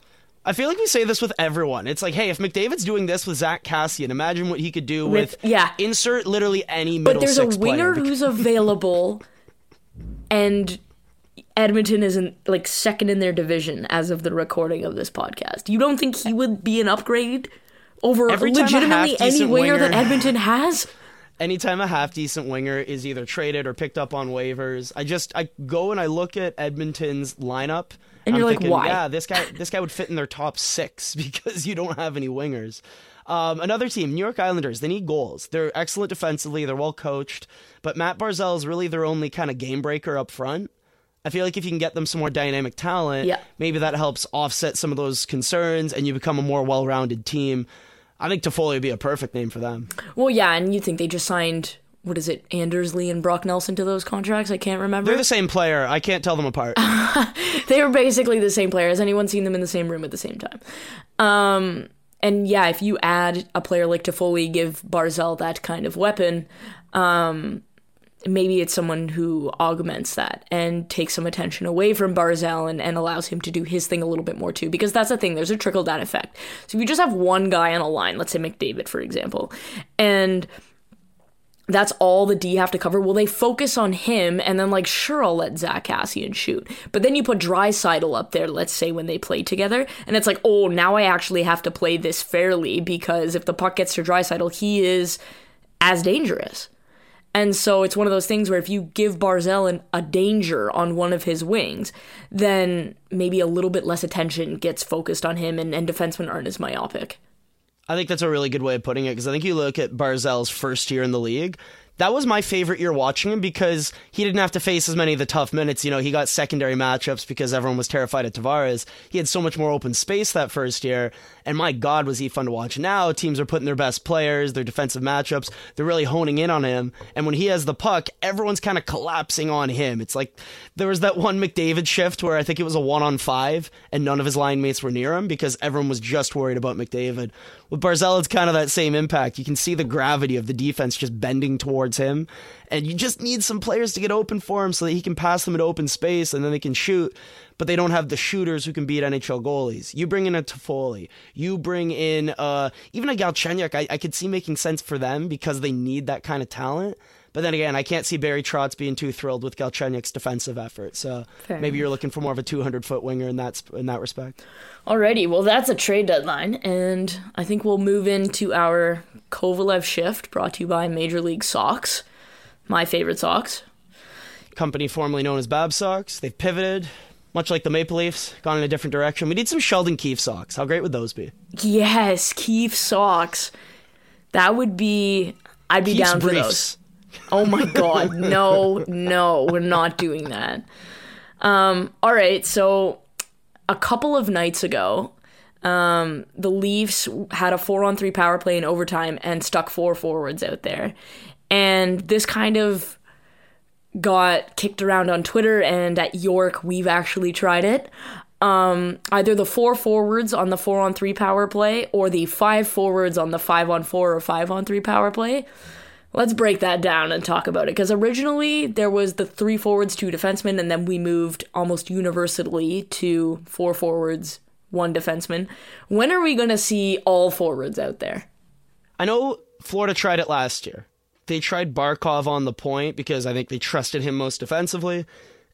I feel like we say this with everyone. It's like, hey, if McDavid's doing this with Zack Kassian, imagine what he could do with, With- yeah. insert literally any middle But there's a winger player. who's available, and Edmonton isn't like second in their division as of the recording of this podcast. You don't think he would be an upgrade over Every legitimately any half-decent winger that Edmonton has? anytime a half decent winger is either traded or picked up on waivers, I just I go and I look at Edmonton's lineup And I'm you're like, thinking, why? Yeah, this guy this guy would fit in their top six because you don't have any wingers. Um, another team, New York Islanders, they need goals. They're excellent defensively, they're well coached, but Matt Barzal is really their only kind of game breaker up front. I feel like if you can get them some more dynamic talent, Yeah. maybe that helps offset some of those concerns and you become a more well rounded team. I think Toffoli would be a perfect name for them. Well, yeah, and you think they just signed what is it, Anders Lee and Brock Nelson to those contracts? I can't remember. They're the same player. I can't tell them apart. they were basically the same player. Has anyone seen them in the same room at the same time? Um, and yeah, if you add a player like Toffoli, give Barzal that kind of weapon, um, maybe it's someone who augments that and takes some attention away from Barzal and, and allows him to do his thing a little bit more too. Because that's the thing, there's a trickle down effect. So if you just have one guy on a line, let's say McDavid, for example, and that's all the D have to cover. Well, they focus on him, and then like, sure, I'll let Zack Kassian shoot. But then you put Draisaitl up there, let's say when they play together, and it's like, oh, now I actually have to play this fairly because if the puck gets to Draisaitl, he is as dangerous. And so it's one of those things where if you give Barzal an, a danger on one of his wings, then maybe a little bit less attention gets focused on him and, and defensemen aren't as myopic. I think that's a really good way of putting it because I think you look at Barzal's first year in the league that was my favorite year watching him because he didn't have to face as many of the tough minutes. You know, he got secondary matchups because everyone was terrified of Tavares. He had so much more open space that first year. And my God, was he fun to watch. Now teams are putting their best players, their defensive matchups. They're really honing in on him. And when he has the puck, everyone's kind of collapsing on him. It's like there was that one McDavid shift where I think it was a one on five and none of his line mates were near him because everyone was just worried about McDavid. With Barzal, it's kind of that same impact. You can see the gravity of the defense just bending towards him. And you just need some players to get open for him so that he can pass them in open space and then they can shoot. But they don't have the shooters who can beat NHL goalies. You bring in a Toffoli. You bring in uh, even a Galchenyuk. I, I could see making sense for them because they need that kind of talent. But then again, I can't see Barry Trotz being too thrilled with Galchenyuk's defensive effort. So Fair maybe you're looking for more of a 200 foot winger in that in that respect. Alrighty, well that's a trade deadline, and I think we'll move into our Kovalev shift, brought to you by Major League Socks, my favorite socks. Company formerly known as Bab Socks. They've pivoted, much like the Maple Leafs, gone in a different direction. We need some Sheldon Keefe socks. How great would those be? Yes, Keefe socks. That would be. I'd be Keefe's down briefs. for those. Oh my god, no, no, we're not doing that. Um, all right, so a couple of nights ago, um, the Leafs had a four on three power play in overtime and stuck four forwards out there. And this kind of got kicked around on Twitter, and at York, we've actually tried it. Um, either the four forwards on the four on three power play or the five forwards on the five on four or five on three power play. Let's break that down and talk about it. Because originally there was the three forwards, two defensemen, and then we moved almost universally to four forwards, one defenseman. When are we going to see all forwards out there? I know Florida tried it last year. They tried Barkov on the point because I think they trusted him most defensively.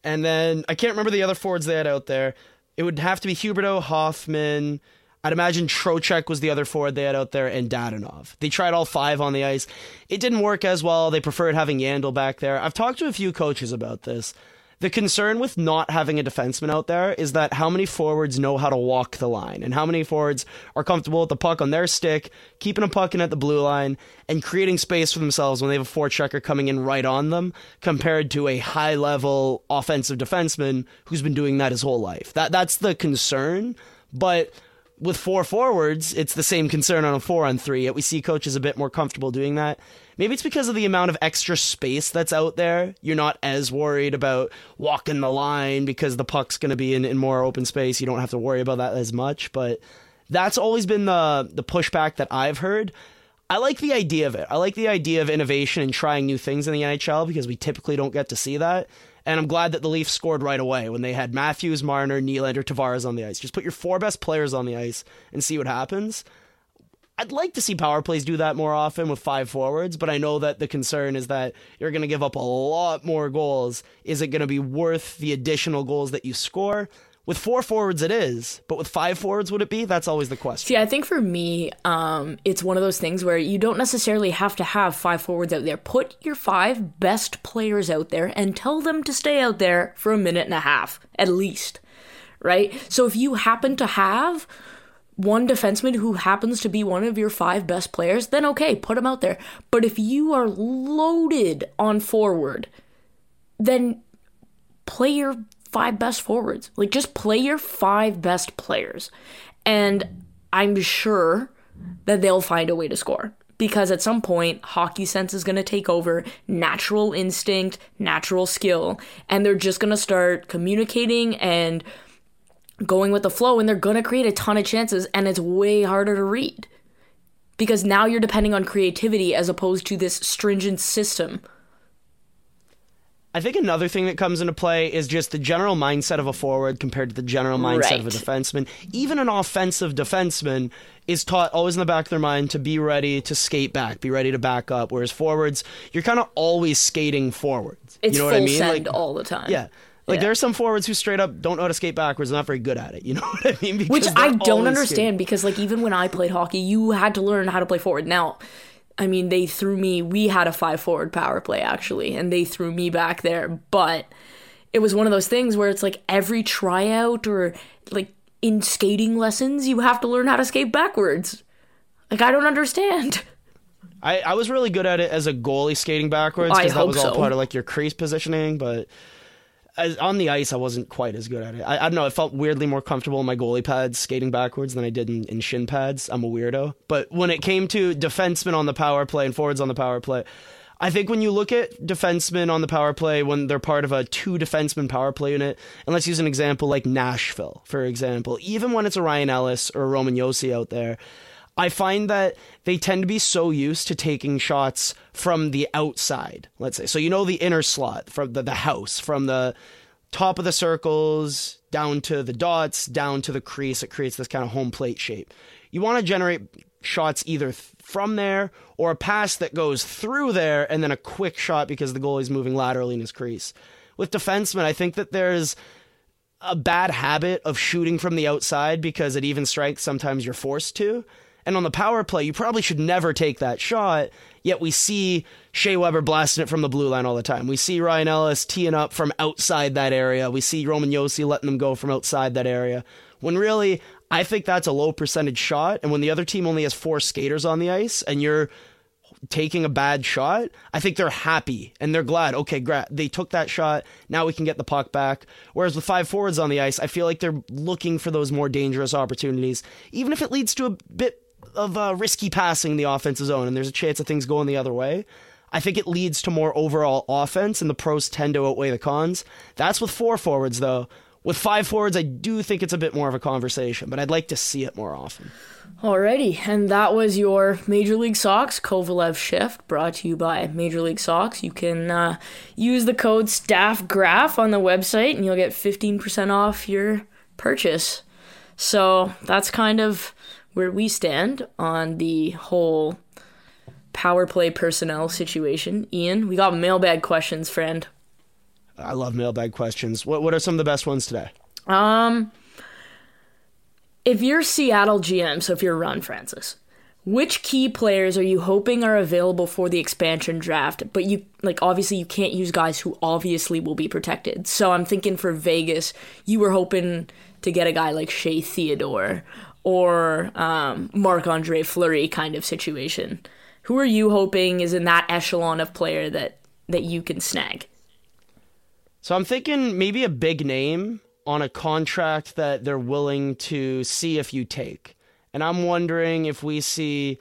And then I can't remember the other forwards they had out there. It would have to be Huberdeau, Hoffman, I'd imagine Trocheck was the other forward they had out there, and Dadonov. They tried all five on the ice. It didn't work as well. They preferred having Yandle back there. I've talked to a few coaches about this. The concern with not having a defenseman out there is that how many forwards know how to walk the line and how many forwards are comfortable with the puck on their stick, keeping a puck in at the blue line, and creating space for themselves when they have a forechecker coming in right on them, compared to a high level offensive defenseman who's been doing that his whole life. That that's the concern. But with four forwards, it's the same concern on a four on three. Yet we see coaches a bit more comfortable doing that. Maybe it's because of the amount of extra space that's out there. You're not as worried about walking the line because the puck's going to be in, in more open space. You don't have to worry about that as much. But that's always been the the pushback that I've heard. I like the idea of it. I like the idea of innovation and trying new things in the NHL because we typically don't get to see that. And I'm glad that the Leafs scored right away when they had Matthews, Marner, Nylander, Tavares on the ice. Just put your four best players on the ice and see what happens. I'd like to see power plays do that more often with five forwards, but I know that the concern is that you're going to give up a lot more goals. Is it going to be worth the additional goals that you score? With four forwards, it is, but with five forwards, would it be? That's always the question. See, I think for me, um, it's one of those things where you don't necessarily have to have five forwards out there. Put your five best players out there and tell them to stay out there for a minute and a half, at least. Right? So if you happen to have one defenseman who happens to be one of your five best players, then okay, put him out there. But if you are loaded on forward, then play your five best forwards. Like just play your five best players. And I'm sure that they'll find a way to score. Because at some point, hockey sense is going to take over, natural instinct, natural skill, and they're just going to start communicating and going with the flow, and they're going to create a ton of chances, and it's way harder to read. Because now you're depending on creativity as opposed to this stringent system I think another thing that comes into play is just the general mindset of a forward compared to the general mindset right. of a defenseman. Even an offensive defenseman is taught always in the back of their mind to be ready to skate back, be ready to back up. Whereas forwards, you're kind of always skating forwards. It's you know what I mean? Like, all the time. Yeah. Like yeah. there are some forwards who straight up don't know how to skate backwards, not very good at it. You know what I mean? Because Which I don't understand skating. because like even when I played hockey, you had to learn how to play forward. Now, I mean, they threw me. We had a five forward power play actually, and they threw me back there. But it was one of those things where it's like every tryout or like in skating lessons, you have to learn how to skate backwards. Like I don't understand. I, I was really good at it as a goalie skating backwards because that was all part of like your crease positioning, but as, on the ice I wasn't quite as good at it. I, I don't know. I felt weirdly more comfortable in my goalie pads skating backwards than I did in, in shin pads. I'm a weirdo. But when it came to defensemen on the power play and forwards on the power play, I think when you look at defensemen on the power play when they're part of a two defenseman power play unit, and let's use an example like Nashville, for example, even when it's a Ryan Ellis or a Roman Josi out there, I find that they tend to be so used to taking shots from the outside, let's say. So you know the inner slot from the, the house, from the top of the circles down to the dots, down to the crease. It creates this kind of home plate shape. You want to generate shots either th- from there or a pass that goes through there and then a quick shot because the goalie's moving laterally in his crease. With defensemen, I think that there's a bad habit of shooting from the outside because at even strength, sometimes you're forced to. And on the power play, you probably should never take that shot. Yet we see Shea Weber blasting it from the blue line all the time. We see Ryan Ellis teeing up from outside that area. We see Roman Josi letting them go from outside that area. When really, I think that's a low percentage shot. And when the other team only has four skaters on the ice and you're taking a bad shot, I think they're happy and they're glad. Okay, gra- they took that shot. Now we can get the puck back. Whereas with five forwards on the ice, I feel like they're looking for those more dangerous opportunities, even if it leads to a bit of uh, risky passing the offensive zone and there's a chance of things going the other way. I think it leads to more overall offense, and the pros tend to outweigh the cons. That's with four forwards, though. With five forwards, I do think it's a bit more of a conversation, but I'd like to see it more often. Alrighty, and that was your Major League Socks Kovalev shift brought to you by Major League Socks. You can uh, use the code STAFFGRAPH on the website and you'll get 15% off your purchase. So that's kind of where we stand on the whole power play personnel situation. Ian, we got mailbag questions, friend. I love mailbag questions. What, what are some of the best ones today? Um, if you're Seattle GM, so if you're Ron Francis, which key players are you hoping are available for the expansion draft? But you like obviously you can't use guys who obviously will be protected. So I'm thinking for Vegas, you were hoping to get a guy like Shea Theodore or um, Marc Andre Fleury kind of situation. Who are you hoping is in that echelon of player that that you can snag? So I'm thinking maybe a big name on a contract that they're willing to see if you take. And I'm wondering if we see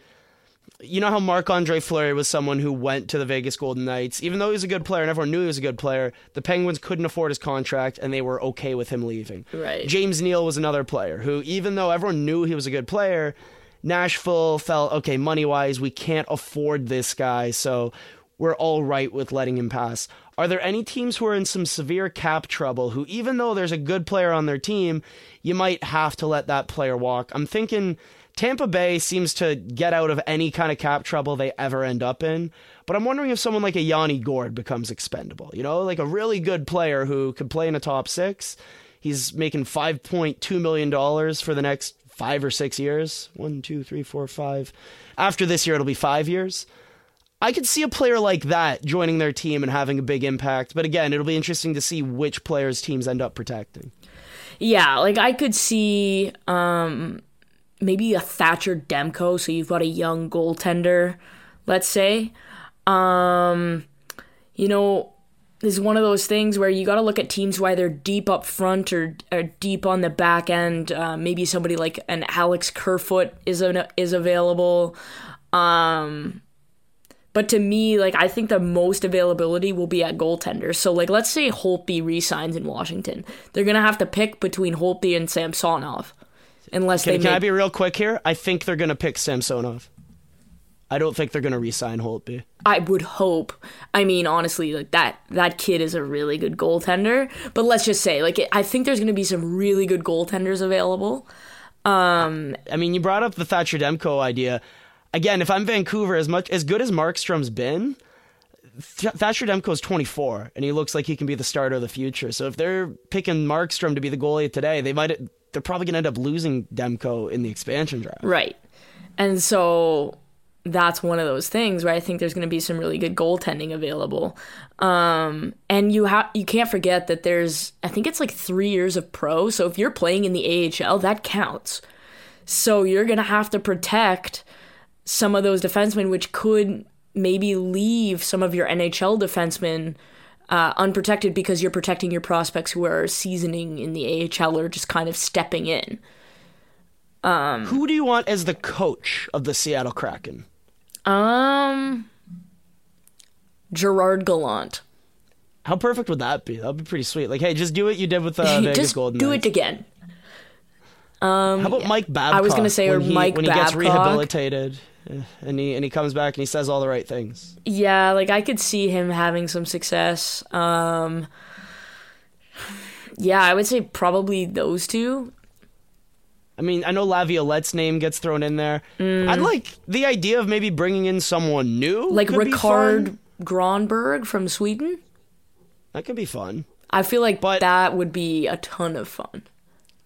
you know how Marc Andre Fleury was someone who went to the Vegas Golden Knights, even though he was a good player and everyone knew he was a good player, the Penguins couldn't afford his contract and they were okay with him leaving. Right. James Neal was another player who, even though everyone knew he was a good player, Nashville felt, okay, money wise, we can't afford this guy, so we're all right with letting him pass. Are there any teams who are in some severe cap trouble who, even though there's a good player on their team, you might have to let that player walk? I'm thinking Tampa Bay seems to get out of any kind of cap trouble they ever end up in. But I'm wondering if someone like a Yanni Gourde becomes expendable. You know, like a really good player who could play in a top six. He's making $5.2 million for the next five or six years. One, two, three, four, five. After this year, it'll be five years. I could see a player like that joining their team and having a big impact. But again, it'll be interesting to see which players teams end up protecting. Yeah, like I could see um maybe a Thatcher Demko, so you've got a young goaltender, let's say. Um you know, is one of those things where you got to look at teams why they're deep up front or, or deep on the back end. Uh, maybe somebody like an Alex Kerfoot is an, is available. Um, but to me, like I think the most availability will be at goaltender. So like let's say Holtby resigns in Washington. They're gonna have to pick between Holtby and Samsonov. Unless Can, they can I be real quick here? I think they're going to pick Samsonov. I don't think they're going to re-sign Holtby. I would hope. I mean, honestly, like that that kid is a really good goaltender. But let's just say, like, I think there's going to be some really good goaltenders available. Um, I mean, you brought up the Thatcher Demko idea. Again, if I'm Vancouver, as much as good as Markstrom's been, Th- Thatcher Demko's 24, and he looks like he can be the starter of the future. So if they're picking Markstrom to be the goalie today, they might they're probably going to end up losing Demko in the expansion draft. right. And so, that's one of those things where I think there's going to be some really good goaltending available. Um, and you have you can't forget that there's I think it's like three years of pro. So if you're playing in the AHL, that counts. So you're going to have to protect some of those defensemen, which could maybe leave some of your NHL defensemen uh, unprotected because you're protecting your prospects who are seasoning in the AHL or just kind of stepping in. Who do you want as the coach of the Seattle Kraken? Um, Gerard Gallant. How perfect would that be? That'd be pretty sweet. Like, hey, just do what you did with uh, Vegas just Golden do Knights. it again. How about Mike Babcock? I was gonna say, or he, Mike when he gets rehabilitated, eh, and he and he comes back and he says all the right things. Yeah, like I could see him having some success. Um, yeah, I would say probably those two. I mean, I know Laviolette's name gets thrown in there. I'd like the idea of maybe bringing in someone new, Like Rikard fun. Grönborg from Sweden. That could be fun. I feel like But- that would be a ton of fun.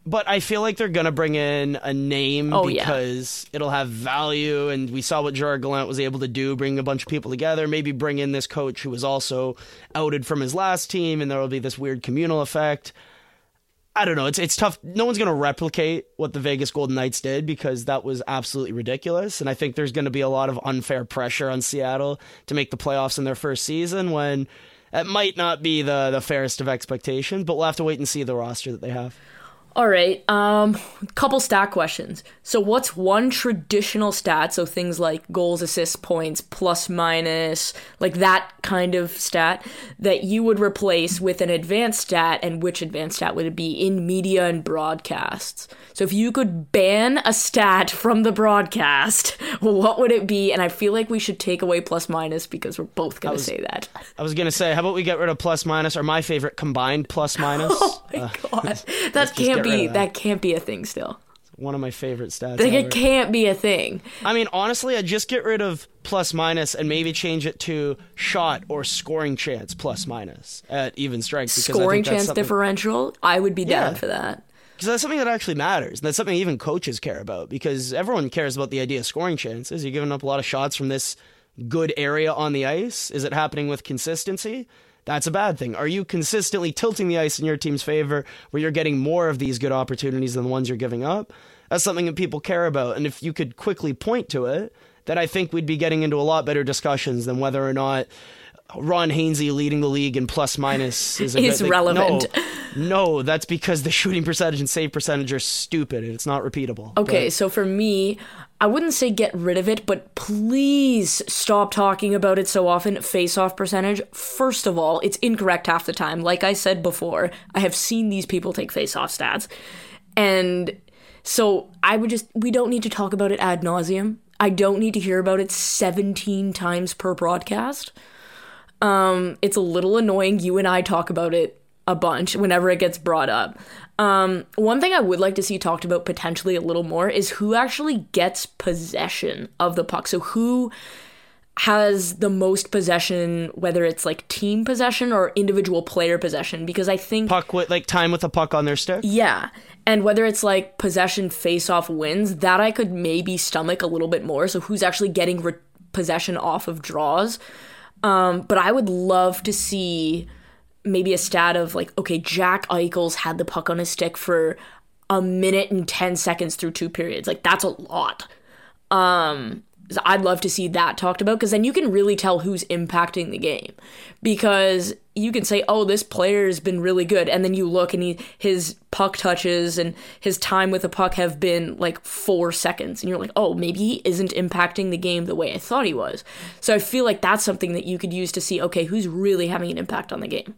But I feel like they're gonna bring in a name Oh, yeah. because it'll have value, and we saw what Gerard Gallant was able to do, bring a bunch of people together. Maybe bring in this coach who was also outed from his last team, and there will be this weird communal effect. I don't know. It's it's tough. No one's gonna replicate what the Vegas Golden Knights did because that was absolutely ridiculous. And I think there's gonna be a lot of unfair pressure on Seattle to make the playoffs in their first season when it might not be the the fairest of expectations. But we'll have to wait and see the roster that they have. All right. Um, couple stat questions. So, what's one traditional stat? So things like goals, assists, points, plus, minus, like that kind of stat that you would replace with an advanced stat, and which advanced stat would it be in media and broadcasts? So, if you could ban a stat from the broadcast, what would it be? And I feel like we should take away plus, minus because we're both going to say that. I was gonna say, how about we get rid of plus minus or my favorite combined plus minus? Oh my god, that can't be that. that. can't be a thing still. One of my favorite stats. Like ever. it can't be a thing. I mean, honestly, I'd just get rid of plus minus and maybe change it to shot or scoring chance plus minus at even strength. because I Scoring think chance something- differential, I would be down Yeah. for that. Because that's something that actually matters. And that's something even coaches care about because everyone cares about the idea of scoring chances. You're giving up a lot of shots from this good area on the ice. Is it happening with consistency? That's a bad thing. Are you consistently tilting the ice in your team's favor where you're getting more of these good opportunities than the ones you're giving up? That's something that people care about. And if you could quickly point to it, then I think we'd be getting into a lot better discussions than whether or not Ron Hainsey leading the league in plus minus is, a Is like, relevant. No, no, that's because the shooting percentage and save percentage are stupid and it's not repeatable. Okay, But so for me, I wouldn't say get rid of it, but please stop talking about it so often. Face off percentage. First of all, it's incorrect half the time. Like I said before, I have seen these people take face off stats. And so I would just, we don't need to talk about it ad nauseum. I don't need to hear about it 17 times per broadcast. Um, it's a little annoying. You and I talk about it a bunch whenever it gets brought up. Um, one thing I would like to see talked about potentially a little more is who actually gets possession of the puck. So who has the most possession, whether it's like team possession or individual player possession, because I think puck with like time with a puck on their stick. yeah. And whether it's like possession face off wins, that I could maybe stomach a little bit more. So who's actually getting re- possession off of draws? Um, but I would love to see maybe a stat of like, okay, Jack Eichels had the puck on his stick for a minute and 10 seconds through two periods. Like, that's a lot. Um, so I'd love to see that talked about because then you can really tell who's impacting the game. Because you can say, "Oh, this player's been really good," and then you look and he his puck touches and his time with the puck have been like four seconds, and you're like, "Oh, maybe he isn't impacting the game the way I thought he was." So I feel like that's something that you could use to see, okay, who's really having an impact on the game.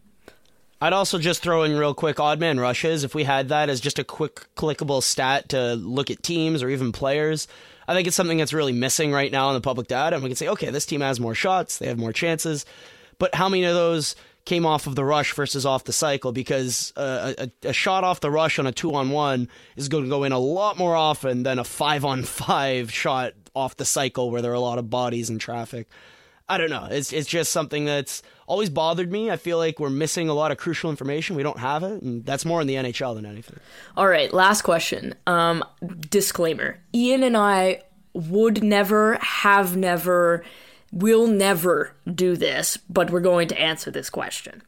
I'd also just throw in real quick odd man rushes if we had that as just a quick clickable stat to look at teams or even players. I think it's something that's really missing right now in the public data. And we can say, okay, this team has more shots, they have more chances, but how many of those came off of the rush versus off the cycle? Because uh, a, a shot off the rush on a two on one is going to go in a lot more often than a five on five shot off the cycle where there are a lot of bodies and traffic. I don't know. It's it's just something that's always bothered me. I feel like we're missing a lot of crucial information. We don't have it, and that's more in the NHL than anything. All right, last question. Um, disclaimer: Ian and I would never, have never, will never do this, but we're going to answer this question.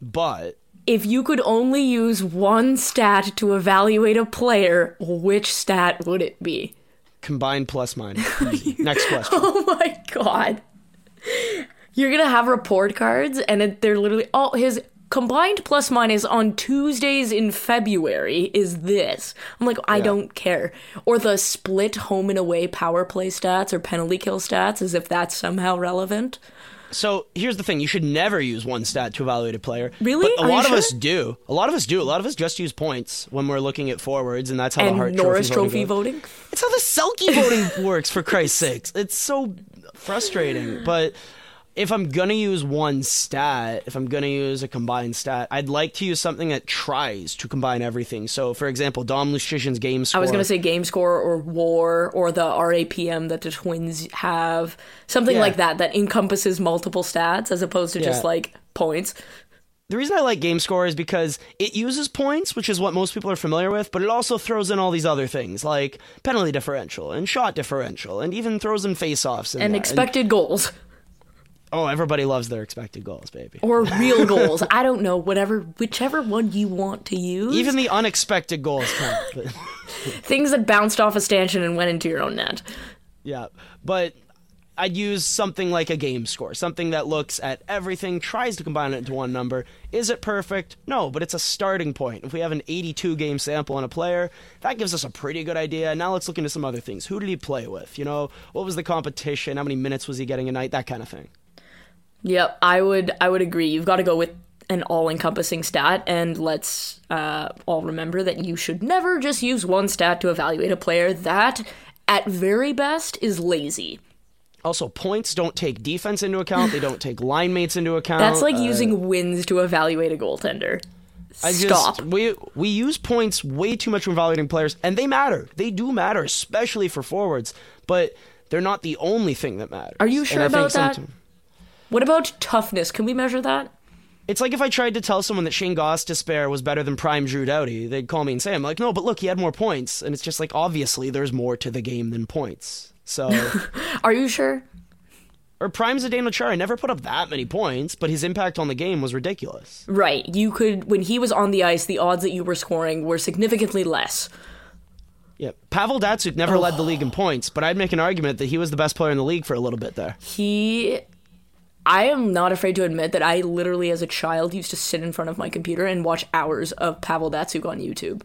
But If you could only use one stat to evaluate a player, which stat would it be? combined plus minus. Next question. Oh my god. You're gonna have report cards, and it, they're literally all his combined plus minus on Tuesdays in February is this. I'm like, I don't care. Or the split home and away power play stats or penalty kill stats, as if that's somehow relevant. So here's the thing: you should never use one stat to evaluate a player. Really? But a Are lot of sure? us do. A lot of us do. A lot of us just use points when we're looking at forwards, and that's how the Hart Norris Trophy, Trophy voting. It's how the Selke voting works. For Christ's sakes, it's so frustrating. But if I'm gonna use one stat, if I'm gonna use a combined stat, I'd like to use something that tries to combine everything. So, for example, Dom Luszczyszyn's game score. I was gonna say game score or war or the RAPM that the Twins have, something Yeah. like that that encompasses multiple stats as opposed to just like points. The reason I like game score is because it uses points, which is what most people are familiar with, but it also throws in all these other things like penalty differential and shot differential, and even throws in face-offs And expected goals. oh, everybody loves their expected goals, baby. or real goals. I don't know, whatever, whichever one you want to use. Even the unexpected goals count. But, things that bounced off a stanchion and went into your own net. yeah, but I'd use something like a game score, something that looks at everything, tries to combine it into one number. Is it perfect? No, but it's a starting point. If we have an 82 game sample on a player, that gives us a pretty good idea. Now let's look into some other things. Who did he play with? You know, what was the competition? How many minutes was he getting a night? That kind of thing. Yep, I would I would agree. You've got to go with an all-encompassing stat and let's uh, all remember that you should never just use one stat to evaluate a player that at very best is lazy. Also, points don't take defense into account. They don't take line mates into account. That's like Uh, using wins to evaluate a goaltender. I just, Stop. We we use points way too much when evaluating players, and they matter. They do matter, especially for forwards. But they're not the only thing that matters. Are you sure about that? What about toughness? Can we measure that? It's like if I tried to tell someone that Shayne Gostisbehere was better than Prime Drew Doughty, they'd call me and say, "I'm like, no, but look, he had more points." And it's just like, obviously, there's more to the game than points. So, Are you sure? or Prime Zdeno Chara never put up that many points, but his impact on the game was ridiculous. Right. You could when he was on the ice, the odds that you were scoring were significantly less. Yeah, Pavel Datsyuk never led the league in points, but I'd make an argument that he was the best player in the league for a little bit there. He I am not afraid to admit that I literally as a child used to sit in front of my computer and watch hours of Pavel Datsyuk on YouTube.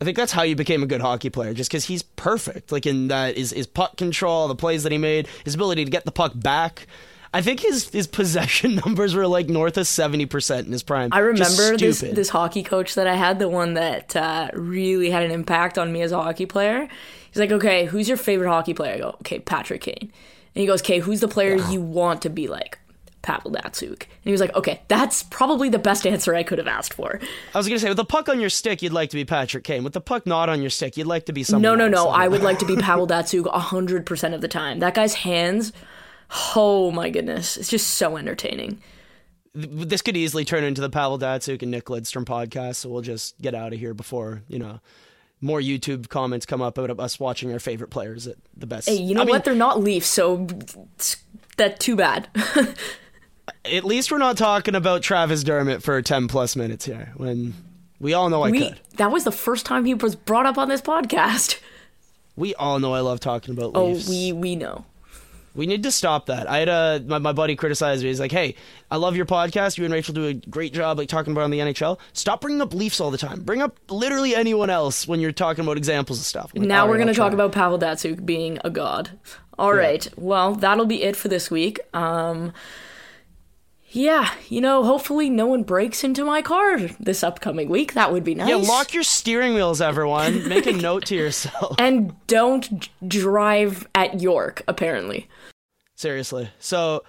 I think that's how you became a good hockey player, just because he's perfect. Like in that his his puck control, the plays that he made, his ability to get the puck back. I think his his possession numbers were like north of seventy percent in his prime. I remember this this hockey coach that I had, the one that uh, really had an impact on me as a hockey player. He's like, "Okay, who's your favorite hockey player?" I go, "Okay, Patrick Kane." And he goes, "Okay, who's the player you want to be like?" Pavel Datsyuk. And he was like, "Okay, that's probably the best answer I could have asked for." I was gonna say with the puck on your stick, you'd like to be Patrick Kane. With the puck not on your stick, you'd like to be someone. No, no, else. no. I would like to be Pavel Datsyuk 100% of the time. That guy's hands, oh my goodness. It's just so entertaining. This could easily turn into the Pavel Datsyuk and Nick Lidstrom podcast, so we'll just get out of here before you know more YouTube comments come up about us watching our favorite players at the best. Hey, you know I mean, what? They're not Leafs, so that's too bad. At least we're not talking about Travis Dermott for 10 plus minutes here when we all know I we, could. that was the first time he was brought up on this podcast. We all know I love talking about Oh, Leafs. we we know. We need to stop that. I had a my, my buddy criticized me. He's like, "Hey, I love your podcast. You and Rachel do a great job like talking about on the NHL. Stop bringing up Leafs all the time. Bring up literally anyone else when you're talking about examples of stuff." Like, now we're right, going to talk about Pavel Datsyuk being a god. All right. Well, that'll be it for this week. Um yeah, you know, hopefully no one breaks into my car this upcoming week. That would be nice. Yeah, lock your steering wheels, everyone. Make a note to yourself. and don't d- drive at York, apparently. Seriously. So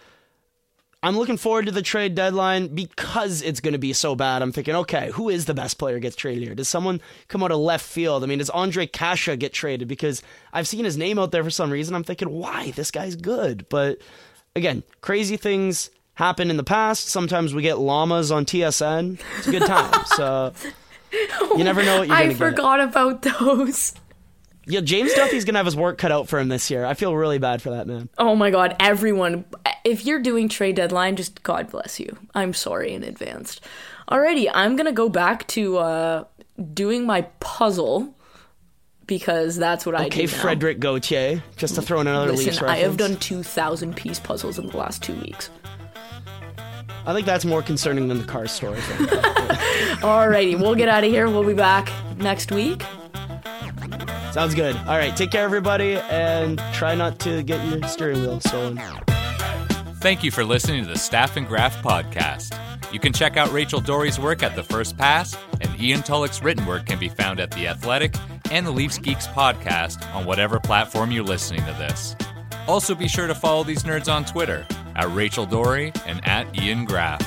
I'm looking forward to the trade deadline because it's going to be so bad. I'm thinking, okay, who is the best player gets traded here? Does someone come out of left field? I mean, does Andre Kasha get traded? Because I've seen his name out there for some reason. I'm thinking, why? This guy's good. But again, crazy things happen in the past. Sometimes we get llamas on TSN. It's a good time. so you never know what you're going I to get. I forgot about those. Yeah, James Duthie's gonna have his work cut out for him this year. I feel really bad for that man. Oh my god, everyone. If you're doing trade deadline, just God bless you. I'm sorry in advance. Alrighty, I'm gonna go back to uh, doing my puzzle because that's what I do. Okay. Frederick Gauthier, just to throw in another Listen. I have done 2,000 piece puzzles in the last two weeks. I think that's more concerning than the car story. Alrighty, we'll get out of here. We'll be back next week. Sounds good. All right, take care, everybody, and try not to get your steering wheel stolen. Thank you for listening to the Staff and Graph podcast. You can check out Rachel Doerrie's work at The First Pass, and Ian Tulloch's written work can be found at The Athletic and the Leafs Geeks podcast on whatever platform you're listening to this. Also, be sure to follow these nerds on Twitter at Rachel Doerrie and at Ian Graff.